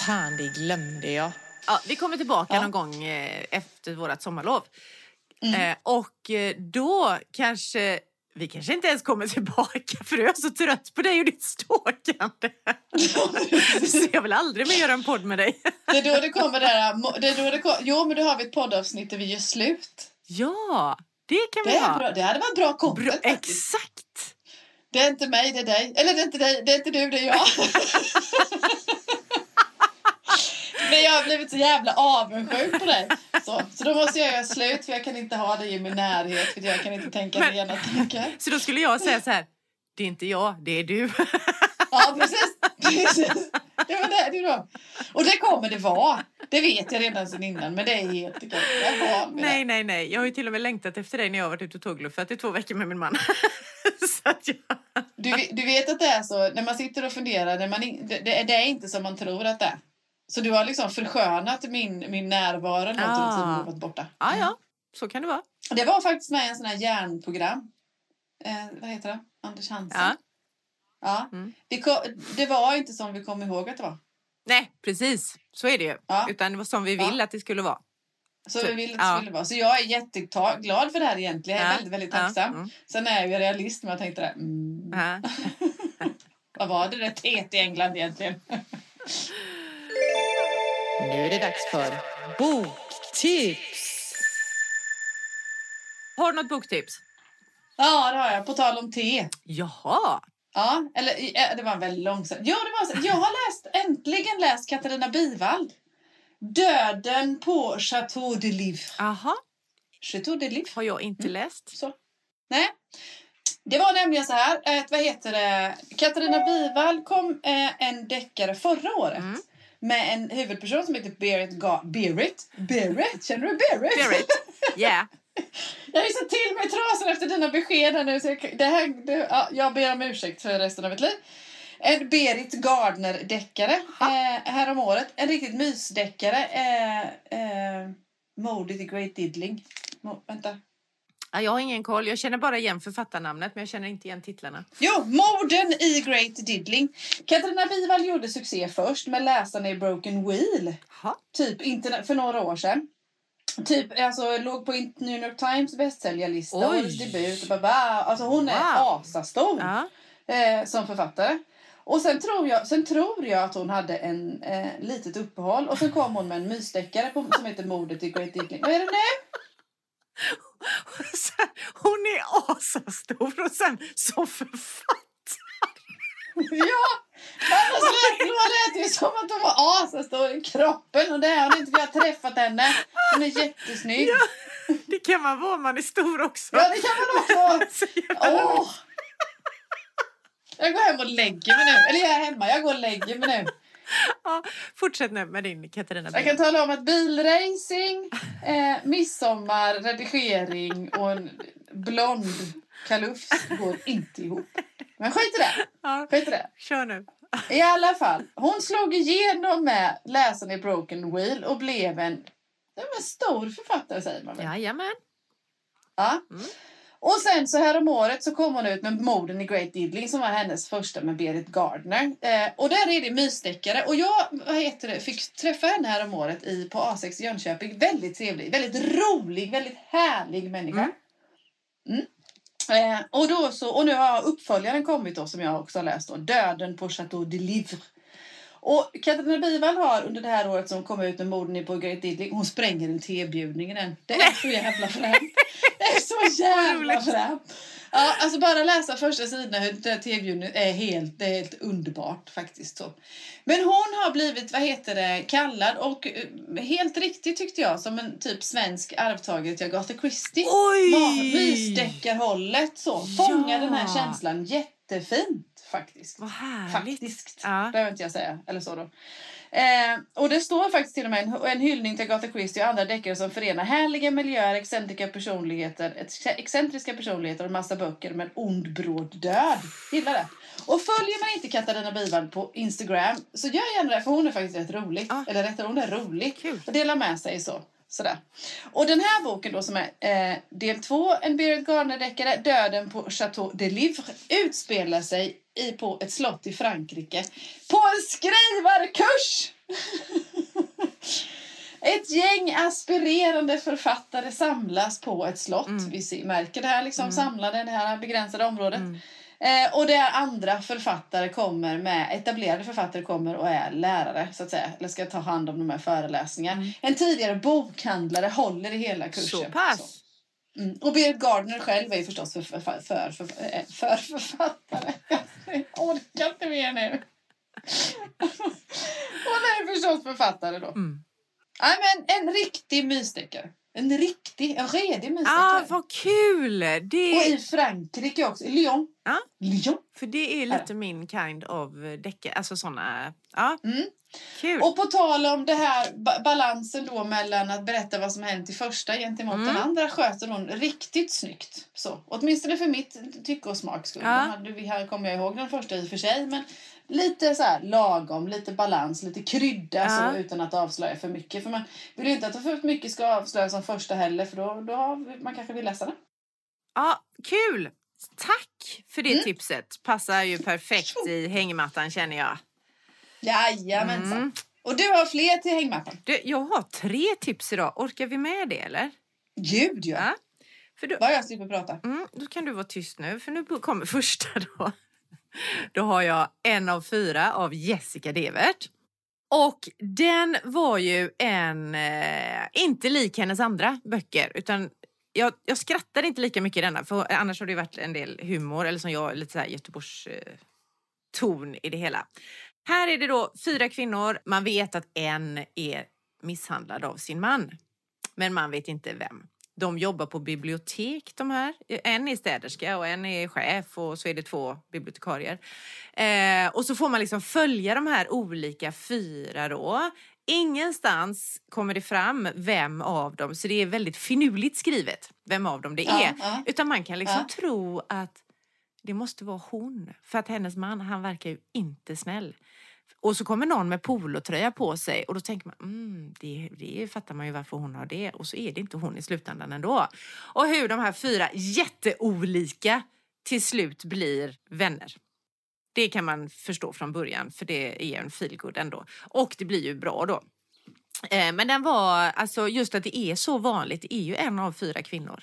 Fan, det glömde jag. ja, vi kommer tillbaka Ja. någon gång eh, efter vårt sommarlov. Mm. Eh, och eh, då kanske vi kanske inte ens kommer tillbaka för jag är så trött på dig och ditt stalkande. så jag vill aldrig mer göra en podd med dig. Det är då det kommer det här... Det är då det kom, jo, men då har vi ett poddavsnitt där vi gör slut. ja, det kan vi Det, är ha. bra, det hade varit bra content Bra, exakt! Det är inte mig, det är dig. Eller det är inte dig, det är inte du, det är jag. Men jag har blivit så jävla avundsjuk på dig. Så, så då måste jag göra slut för jag kan inte ha dig i min närhet för jag kan inte tänka Men- rena tankar. Så då skulle jag säga så här, det är inte jag, det är du. Ja, precis. precis. Det var det du då. Och det kommer det vara. Det vet jag redan sedan innan, men det är helt okej. Det. nej, nej, nej. Jag har ju till och med längtat efter dig när jag har varit ute och tågluffat i två veckor med min man. jag... Du, du vet att det är så, när man sitter och funderar, när man det, det, det är inte som man tror att det är. Så du har liksom förskönat min, min närvaro något Ah. du har varit borta. Ja, ja, så kan det vara. Det var faktiskt med i en sån här hjärnprogram. Eh, vad heter det? Anders Hansen. Ja. Ja. Mm. Vi ko- det var inte som vi kom ihåg att det var. Nej, precis. Så är det ju. Ja. Utan det var som vi Ja. vill att det skulle vara. Så, Så- vi ville att det ja. skulle vara. Så jag är jätteglad för det här egentligen. Jag är Ja, väldigt, väldigt ja, tacksam. mm. Sen är jag ju realist men jag tänkte det. Mm, Ja. vad var det där teet i England egentligen? Nu är det dags för boktips. Har du något boktips? Ja, det har jag. På tal om te. Jaha, Ja, eller eh, det var väldigt långsamt. Jo, det var så. Jag har läst, äntligen läst Katarina Bivald. Döden på Chateau de Livre. Aha, Chateau de Livre. har jag inte Mm. läst. Så. Nej. Det var nämligen så här, att, vad heter det, Katarina Bivald kom eh, en deckare förra året. Mm. Med en huvudperson som heter Berit Ga- Berit? Berit? Känner du Berit? Spirit. Yeah. Jag ju sett till mig trasan efter dina besked här nu. Så jag, det här, det, ja, jag ber om ursäkt för resten av mitt liv. En Berit Gardner-deckare eh, härom året. En riktigt mysdeckare. Eh, eh, i Great Diddling. Mo, vänta. Ja, jag har ingen koll. Jag känner bara igen författarnamnet men jag känner inte igen titlarna. Jo, Morden i Great Diddling. Katarina Bivald gjorde succé först med Läsarna i Broken Wheel. Ha. Typ för några år sedan. Typ, alltså låg på New York Times bästsäljarlista, årets debut. Bara, alltså hon är Wow. asastor Ja. eh, som författare. Och sen tror, jag, sen tror jag att hon hade en eh, litet uppehåll och sen kom hon med en mysdeckare på, som heter Mordet i Great Diddling. Vad är det nu? Sen- Hon är asastor och sen som författare. Ja! Annars lät, det ju som att hon var asastor i kroppen och det är hon inte. Vi har träffat henne. Hon är jättesnygg. Det kan man vara om man är stor också. Ja, det kan man också. Åh! Jag går hem och lägger mig nu. Eller jag är hemma, jag går och lägger mig nu. Ja, fortsätt nu med din Katarina Jag kan tala om att bilracing, eh, midsommar, redigering och en blond kalufs går inte ihop. Men skit i det. Ja, Skit i det. kör nu. I alla fall, hon slog igenom med Läsaren i Broken Wheel och blev en, en stor författare säger man väl? Jajamän. Ja. Mm. Och sen så här om året så kom hon ut med Morden i Great Diddling som var hennes första med Berit Gardner. Eh, och där är det mysdeckare. Och jag vad heter det, fick träffa henne här om året i, på A6 i Jönköping. Väldigt trevlig, väldigt rolig, väldigt härlig människa. Mm. Eh, och, då så, och nu har uppföljaren kommit då som jag också har läst då. Döden på Chateau de Livre. Och Katarina Bivald har under det här året som kom ut med morden i på Great Diddling, hon spränger en tebjudning i den. Det är så jävla fränt. Det är så jävla fränt. Ja, alltså bara läsa första sidan hur tebjudningen är helt, det är helt underbart faktiskt så. Men hon har blivit, vad heter det, kallad och eh, helt riktigt tyckte jag som en typ svensk arvtagare till Agatha Christie. Oj! Mysdeckarhållet så. Fångar Ja. den här känslan jättefint faktiskt. Vad härligt. Faktiskt, Ja. behöver inte jag säga. Eller så då. Eh, och det står faktiskt till och med en, en hyllning till Agatha Christie och andra deckare som förenar härliga miljöer, excentriska personligheter, ex- excentriska personligheter och massa böcker med ond bråd död. Gillar det. Och följer man inte Katarina Bivald på Instagram så gör gärna det för hon är faktiskt rätt rolig. Ja. Eller rättare, hon är rolig. Kul. Och delar med sig så. Sådär. Och den här boken då som är eh, del två, en Berit Gardner-deckare, Döden på Chateau de Livre, utspelar sig i, på ett slott i Frankrike på en skrivarkurs! ett gäng aspirerande författare samlas på ett slott. Mm. Vi ser, märker det här liksom, samlade i det här begränsade området. Mm. Eh, och där andra författare kommer med, etablerade författare kommer och är lärare så att säga. Eller ska ta hand om de här föreläsningarna. En tidigare bokhandlare håller i hela kursen. Så pass. Så. Mm. Och Berit Gardner själv är förstås för, för, för, för, för, eh, för författare. Jag orkar inte mer nu. Hon är förstås författare då. Mm. Nej, men en riktig mysdeckare. En riktig, en redig mysdeckare. Ah, vad kul! Och Det, i Frankrike också, i Lyon. Ja. Lyon. för det är lite min kind of deckare. Alltså såna... Ja, Mm. kul. Och på tal om det här ba- balansen då mellan att berätta vad som hänt i första gentemot Mm. den andra sköter hon riktigt snyggt. Så, åtminstone för mitt tycke och smak skull. Ja. Vi här kommer jag ihåg den första i och för sig men lite så här lagom, lite balans, lite krydda Ja. så utan att avslöja för mycket. För man vill ju inte att för mycket ska avslöjas som första heller för då, då har man kanske vill läsa den. Ja, kul! Tack för det Mm. tipset. Passar ju perfekt i hängmattan känner jag. Jajamensan. Mm. Och du har fler till hängmattan? Du, jag har tre tips idag. Orkar vi med det eller? Gud ja! Ja. För då, Bara jag slipper prata. mm, då kan du vara tyst nu, för nu kommer första då. Då har jag en av fyra av Jessica Devert. Och den var ju en, eh, inte lik hennes andra böcker, utan jag, jag skrattade inte lika mycket i denna, för annars har det varit en del humor, eller som jag, lite så här Göteborgs eh, ton i det hela. Här är det då fyra kvinnor. Man vet att en är misshandlad av sin man, men man vet inte vem. De jobbar på bibliotek de här. En är städerska och en är chef och så är det två bibliotekarier. Eh, och så får man liksom följa de här olika fyra då. Ingenstans kommer det fram vem av dem, så det är väldigt finurligt skrivet vem av dem det är. Ja, ja. Utan man kan liksom Ja. tro att det måste vara hon. För att hennes man, han verkar ju inte snäll. Och så kommer någon med polotröja på sig och då tänker man, mm, det, det fattar man ju varför hon har det. Och så är det inte hon i slutändan ändå. Och hur de här fyra jätteolika till slut blir vänner. Det kan man förstå från början för det är en feelgood ändå. Och det blir ju bra då. Eh, Men den var, alltså just att det är så vanligt, det är ju en av fyra kvinnor,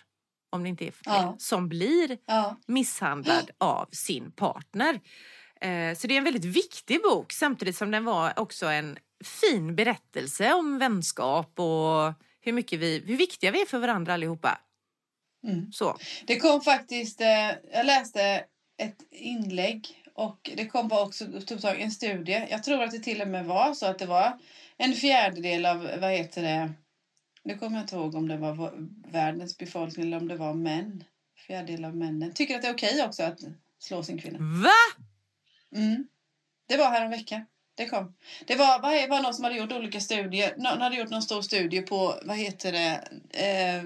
om det inte är fler, Ja. som blir Ja. misshandlad av sin partner. Eh, Så det är en väldigt viktig bok samtidigt som den var också en fin berättelse om vänskap och hur, mycket vi, hur viktiga vi är för varandra allihopa. Mm. Så. Det kom faktiskt, eh, jag läste ett inlägg och det kom också tog tag i en studie. Jag tror att det till och med var så att det var en fjärdedel av, vad heter det, det kommer jag inte ihåg om det var va- världens befolkning eller om det var män. Fjärdedel av männen. Tycker att det är okej också att slå sin kvinna. Va? Mm. Det var här en vecka. Det kom. Det var, vad är- var någon som hade gjort olika studier. Någon hade gjort någon stor studie på, vad heter det, eh,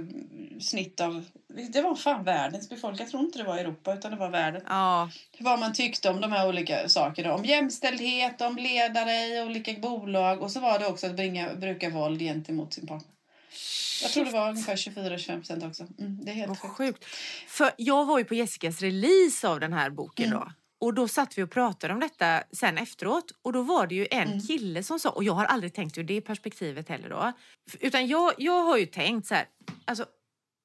snitt av... Det var fan världens befolkning. Jag tror inte det var Europa utan det var världen. Ja, Vad man tyckte om de här olika sakerna. Om jämställdhet, om ledare i olika bolag. Och så var det också att bringa, bruka våld gentemot sin partner. Jag tror det var ungefär 24-25 procent också. Mm, det är helt sjukt. sjukt. För jag var ju på Jessicas release av den här boken Mm. då. Och då satt vi och pratade om detta sen efteråt. Och då var det ju en Mm. kille som sa, och jag har aldrig tänkt ur det perspektivet heller då. Utan jag, jag har ju tänkt så här, alltså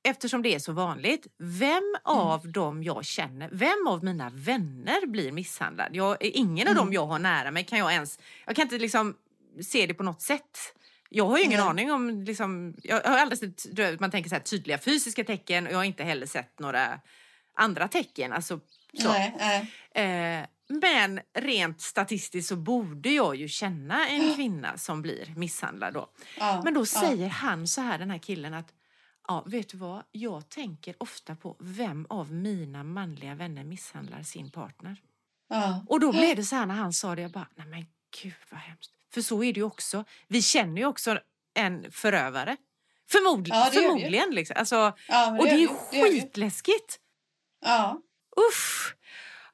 eftersom det är så vanligt, vem av dem jag känner, vem av mina vänner blir misshandlad? Jag, ingen av dem jag har nära mig kan jag ens, jag kan inte liksom se det på något sätt. Jag har ju ingen Nej. aning om, liksom, jag har aldrig sett, man tänker så här, tydliga fysiska tecken och jag har inte heller sett några andra tecken. Alltså, så. Nej, nej. Eh, men rent statistiskt så borde jag ju känna en kvinna som blir misshandlad då. Ja, Men då ja. säger han så här, den här killen, att ja, vet du vad? Jag tänker ofta på vem av mina manliga vänner misshandlar sin partner. Ja. Och då blev det så här när han sa det, jag bara, nej men gud vad hemskt. För så är det ju också. Vi känner ju också en förövare. Förmodligen. Ja, det förmodligen liksom. alltså, Ja, men och det är ju. Det skitläskigt. Ja. Usch!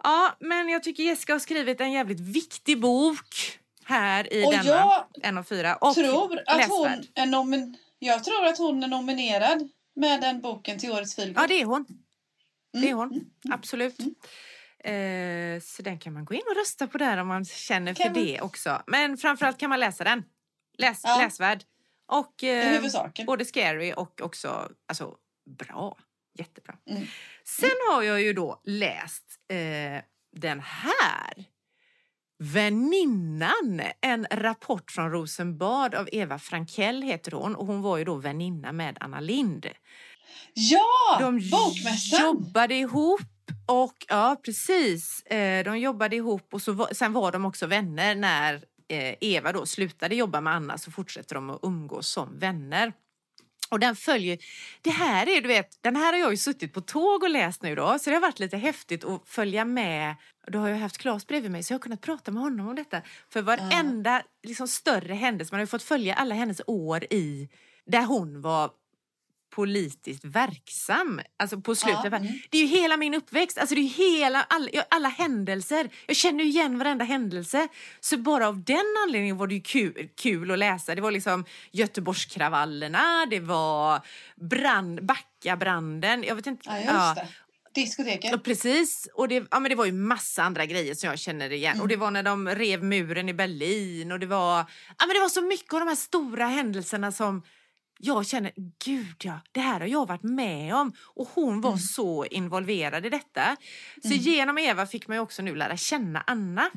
Ja, men jag tycker Jessica har skrivit en jävligt viktig bok här i Och denna. jag En av fyra. Och tror att hon är nomin... Jag tror att hon är nominerad med den boken till årets feelgood. Ja, det är hon. Det är Mm, hon. Absolut. Eh, så den kan man gå in och rösta på där om man känner för Kan man- det också. Men framförallt kan man läsa den. Läs, Ja. Läsvärd. Och eh, både scary och också alltså, bra. Jättebra. Mm. Sen har jag ju då läst eh, den här. Väninnan, en rapport från Rosenbad av Eva Frankell heter hon och hon var ju då väninna med Anna Lind. Ja! De Bokmässan! jobbade ihop och ja precis, eh, de jobbade ihop och så var, sen var de också vänner när eh, Eva då slutade jobba med Anna så fortsätter de att umgås som vänner. Och den följer, det här är du vet, den här har jag ju suttit på tåg och läst nu då så det har varit lite häftigt att följa med. Då har jag haft Claes bredvid mig så jag har kunnat prata med honom om detta. För varenda liksom, större händelse, man har ju fått följa alla hennes år i där hon var politiskt verksam. Alltså på slutet. Ja, mm. Det är ju hela min uppväxt. Alltså det är hela, alla, alla händelser. Jag känner ju igen varenda händelse. Så bara av den anledningen var det ju kul, kul att läsa. Det var liksom Göteborgskravallerna, det var brand, Backabranden. Jag vet inte. Ja, just det. Diskoteket. Ja, precis. Och det, ja, men det var ju massa andra grejer som jag känner igen. Mm. Och det var när de rev muren i Berlin och det var, ja, men det var så mycket av de här stora händelserna som jag känner, gud ja, det här har jag varit med om. Och hon var så involverad i detta. Så genom Eva fick man också nu lära känna Anna.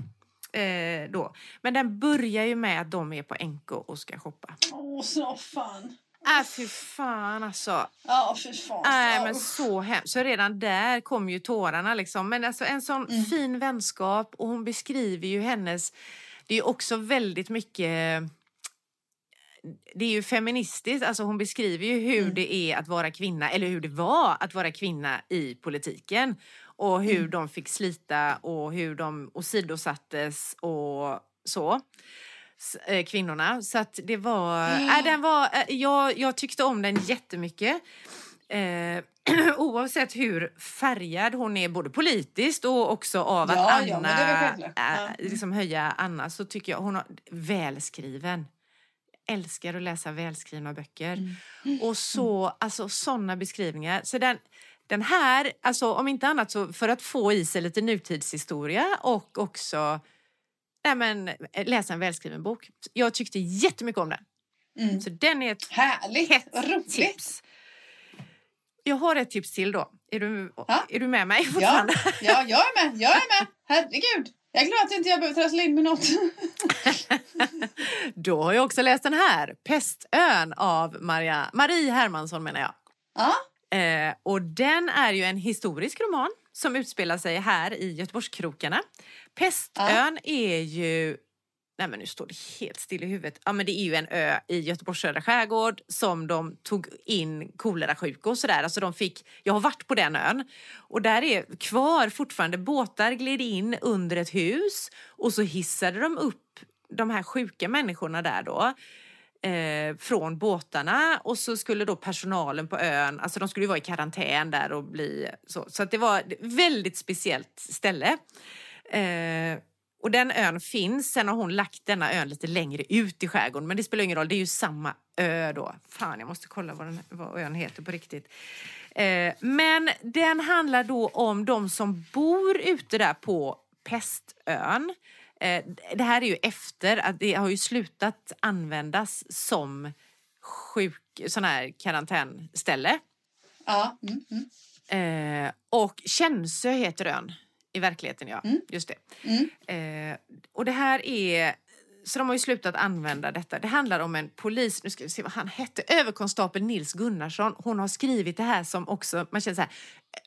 Eh, då. Men den börjar ju med att de är på NK och ska shoppa. Åh, så fan. Äh, fy fan alltså. Ja, fy fan. Ja, men så hemskt. Så redan där kom ju tårarna liksom. Men alltså en sån Mm. fin vänskap och hon beskriver ju hennes... Det är också väldigt mycket... Det är ju feministiskt, alltså hon beskriver ju hur Mm. det är att vara kvinna, eller hur det var att vara kvinna i politiken. Och hur Mm. de fick slita och hur de åsidosattes och så. Eh, Kvinnorna. Så att det var... Äh, den var äh, jag, jag tyckte om den jättemycket. Eh, oavsett hur färgad hon är både politiskt och också av att Ja, Anna ja, är äh, liksom höja Anna så tycker jag hon har välskriven. Älskar att läsa välskrivna böcker. Mm. Och så, alltså sådana beskrivningar. Så den, den här, alltså om inte annat så för att få i sig lite nutidshistoria och också nej men, läsa en välskriven bok. Jag tyckte jättemycket om den. Mm. Så den är ett Härligt, hett roligt. tips. Jag har ett tips till då. Är du, Ja. är du med mig Ja, fortfarande? ja, jag är med. Jag är med. Herregud. Jag är glad att inte jag behöver trassla in med något. Då har jag också läst den här, Pestön av Maria, Marie Hermansson menar jag. Ja, Eh, och den är ju en historisk roman som utspelar sig här i Göteborgskrokarna. Pestön är ju... Nej men nu står det helt still i huvudet. Ja men det är ju en ö i Göteborgs södra skärgård som de tog in kolerasjuka och sådär. Alltså de fick, jag har varit på den ön och där är kvar fortfarande båtar gled in under ett hus och så hissade de upp de här sjuka människorna där då eh, från båtarna och så skulle då personalen på ön, alltså de skulle ju vara i karantän där och bli så. Så att det var ett väldigt speciellt ställe. Eh, och den ön finns, sen har hon lagt denna ön lite längre ut i skärgården men det spelar ingen roll, det är ju samma ö då. Fan, jag måste kolla vad, den, vad ön heter på riktigt. Eh, men den handlar då om de som bor ute där på Pestön. Eh, det här är ju efter att det har ju slutat användas som sjuk, sån här karantänställe. ja. Mm, mm. Eh, och Känsö heter ön i verkligheten, ja. Mm. Just det. Mm. Eh, och det här är... Så de har ju slutat använda detta. Det handlar om en polis, nu ska vi se vad han hette, överkonstapel Nils Gunnarsson. Hon har skrivit det här som också, man känner så här,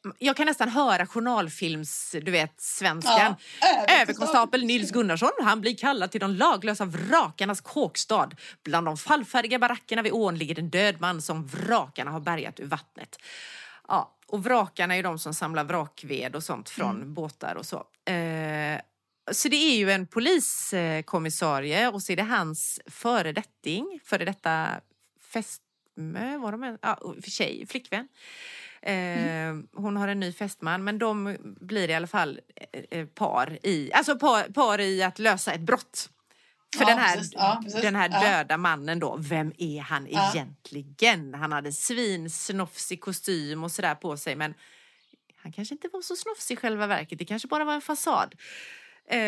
eh, jag kan nästan höra journalfilms, du vet, svenskan. Ja, överkonstapel. Överkonstapel Nils Gunnarsson, han blir kallad till de laglösa vrakarnas kåkstad. Bland de fallfärdiga barackerna vid ån ligger en död man som vrakarna har bärgat ur vattnet. Ja, och vrakarna är de som samlar vrakved och sånt från båtar och så. Eh, så det är ju en poliskommissarie och så är det hans föredetting, före detta fästmö, var de en? Ja, för tjej, flickvän. Eh, Hon har en ny fästman, men de blir i alla fall eh, eh, par i, alltså par, par i att lösa ett brott. För Ja, den här, precis. Ja, precis. den här Ja. döda mannen då, vem är han Ja. egentligen? Han hade svinsnofsig kostym och sådär på sig men han kanske inte var så snofsig i själva verket, det kanske bara var en fasad. Eh,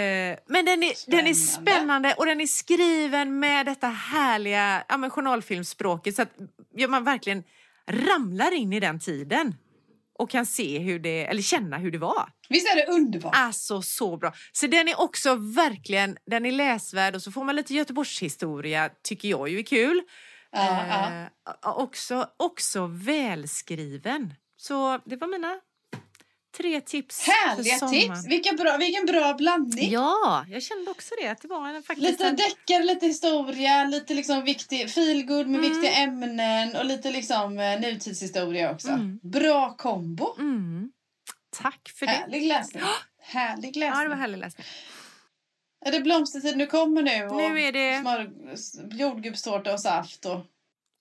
men den är, den är Spännande. spännande och den är skriven med detta härliga ja, men journalfilmsspråket så att ja, man verkligen ramlar in i den tiden och kan se hur det, eller känna hur det var. Visst är det underbart? Alltså så bra. Så den är också verkligen, den är läsvärd och så får man lite Göteborgshistoria, tycker jag ju är kul. Ja, ja. Eh, också, också välskriven. Så det var mina tre tips Härliga för tips! Vilken bra, vilken bra blandning. Ja, jag kände också det. Att det var en, faktiskt Lite en... deckare, lite historia, lite liksom viktig feelgood med Mm. viktiga ämnen och lite liksom eh, nutidshistoria också. Mm. Bra kombo. Mm. Tack för det. Härlig läsning. Härlig läsning. Ja, det var härlig läsning. Är det blomstertid nu kommer nu? Och Nu är det- Smör, jordgubbstårta och saft och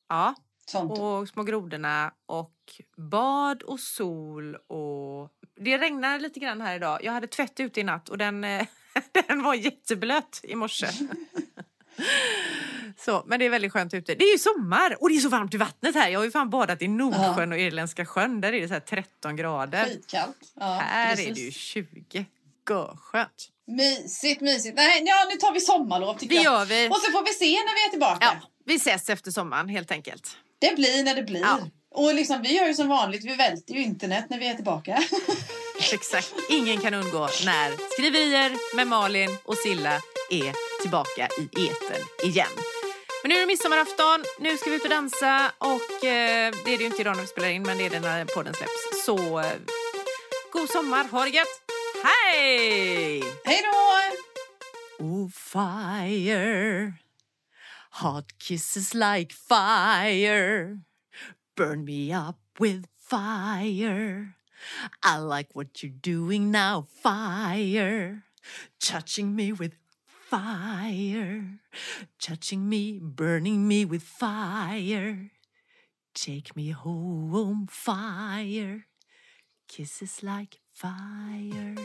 Ja, sånt. och små grodorna och bad och sol och... Det regnar lite grann här idag. Jag hade tvätt ute i natt och den, eh, den var jätteblöt i morse. Så, men det är väldigt skönt ute. Det är ju sommar och det är så varmt i vattnet här. Jag har ju fan badat i Nordsjön och Irländska sjön. Där är det så här 13 grader. Skitkallt. Ja, här precis. är det ju 20. Görskönt. Mysigt, mysigt. Nej, ja, nu tar vi sommarlov tycker Det jag. gör vi. Och så får vi se när vi är tillbaka. Ja, vi ses efter sommaren helt enkelt. Det blir när det blir. Ja. Och liksom, vi gör ju som vanligt, vi välter ju internet när vi är tillbaka. Exakt. Ingen kan undgå när Skriverier med Malin och Silla är tillbaka i eten igen. Men nu är det midsommarafton, nu ska vi ut och dansa och eh, det är det ju inte idag när vi spelar in men det är det när podden släpps. Så eh, god sommar, ha det gött! Hej! Hej då! Oh fire Hot kisses like fire Burn me up with fire. I like what you're doing now, fire. Touching me with fire. Touching me, burning me with fire. Take me home, fire. Kisses like fire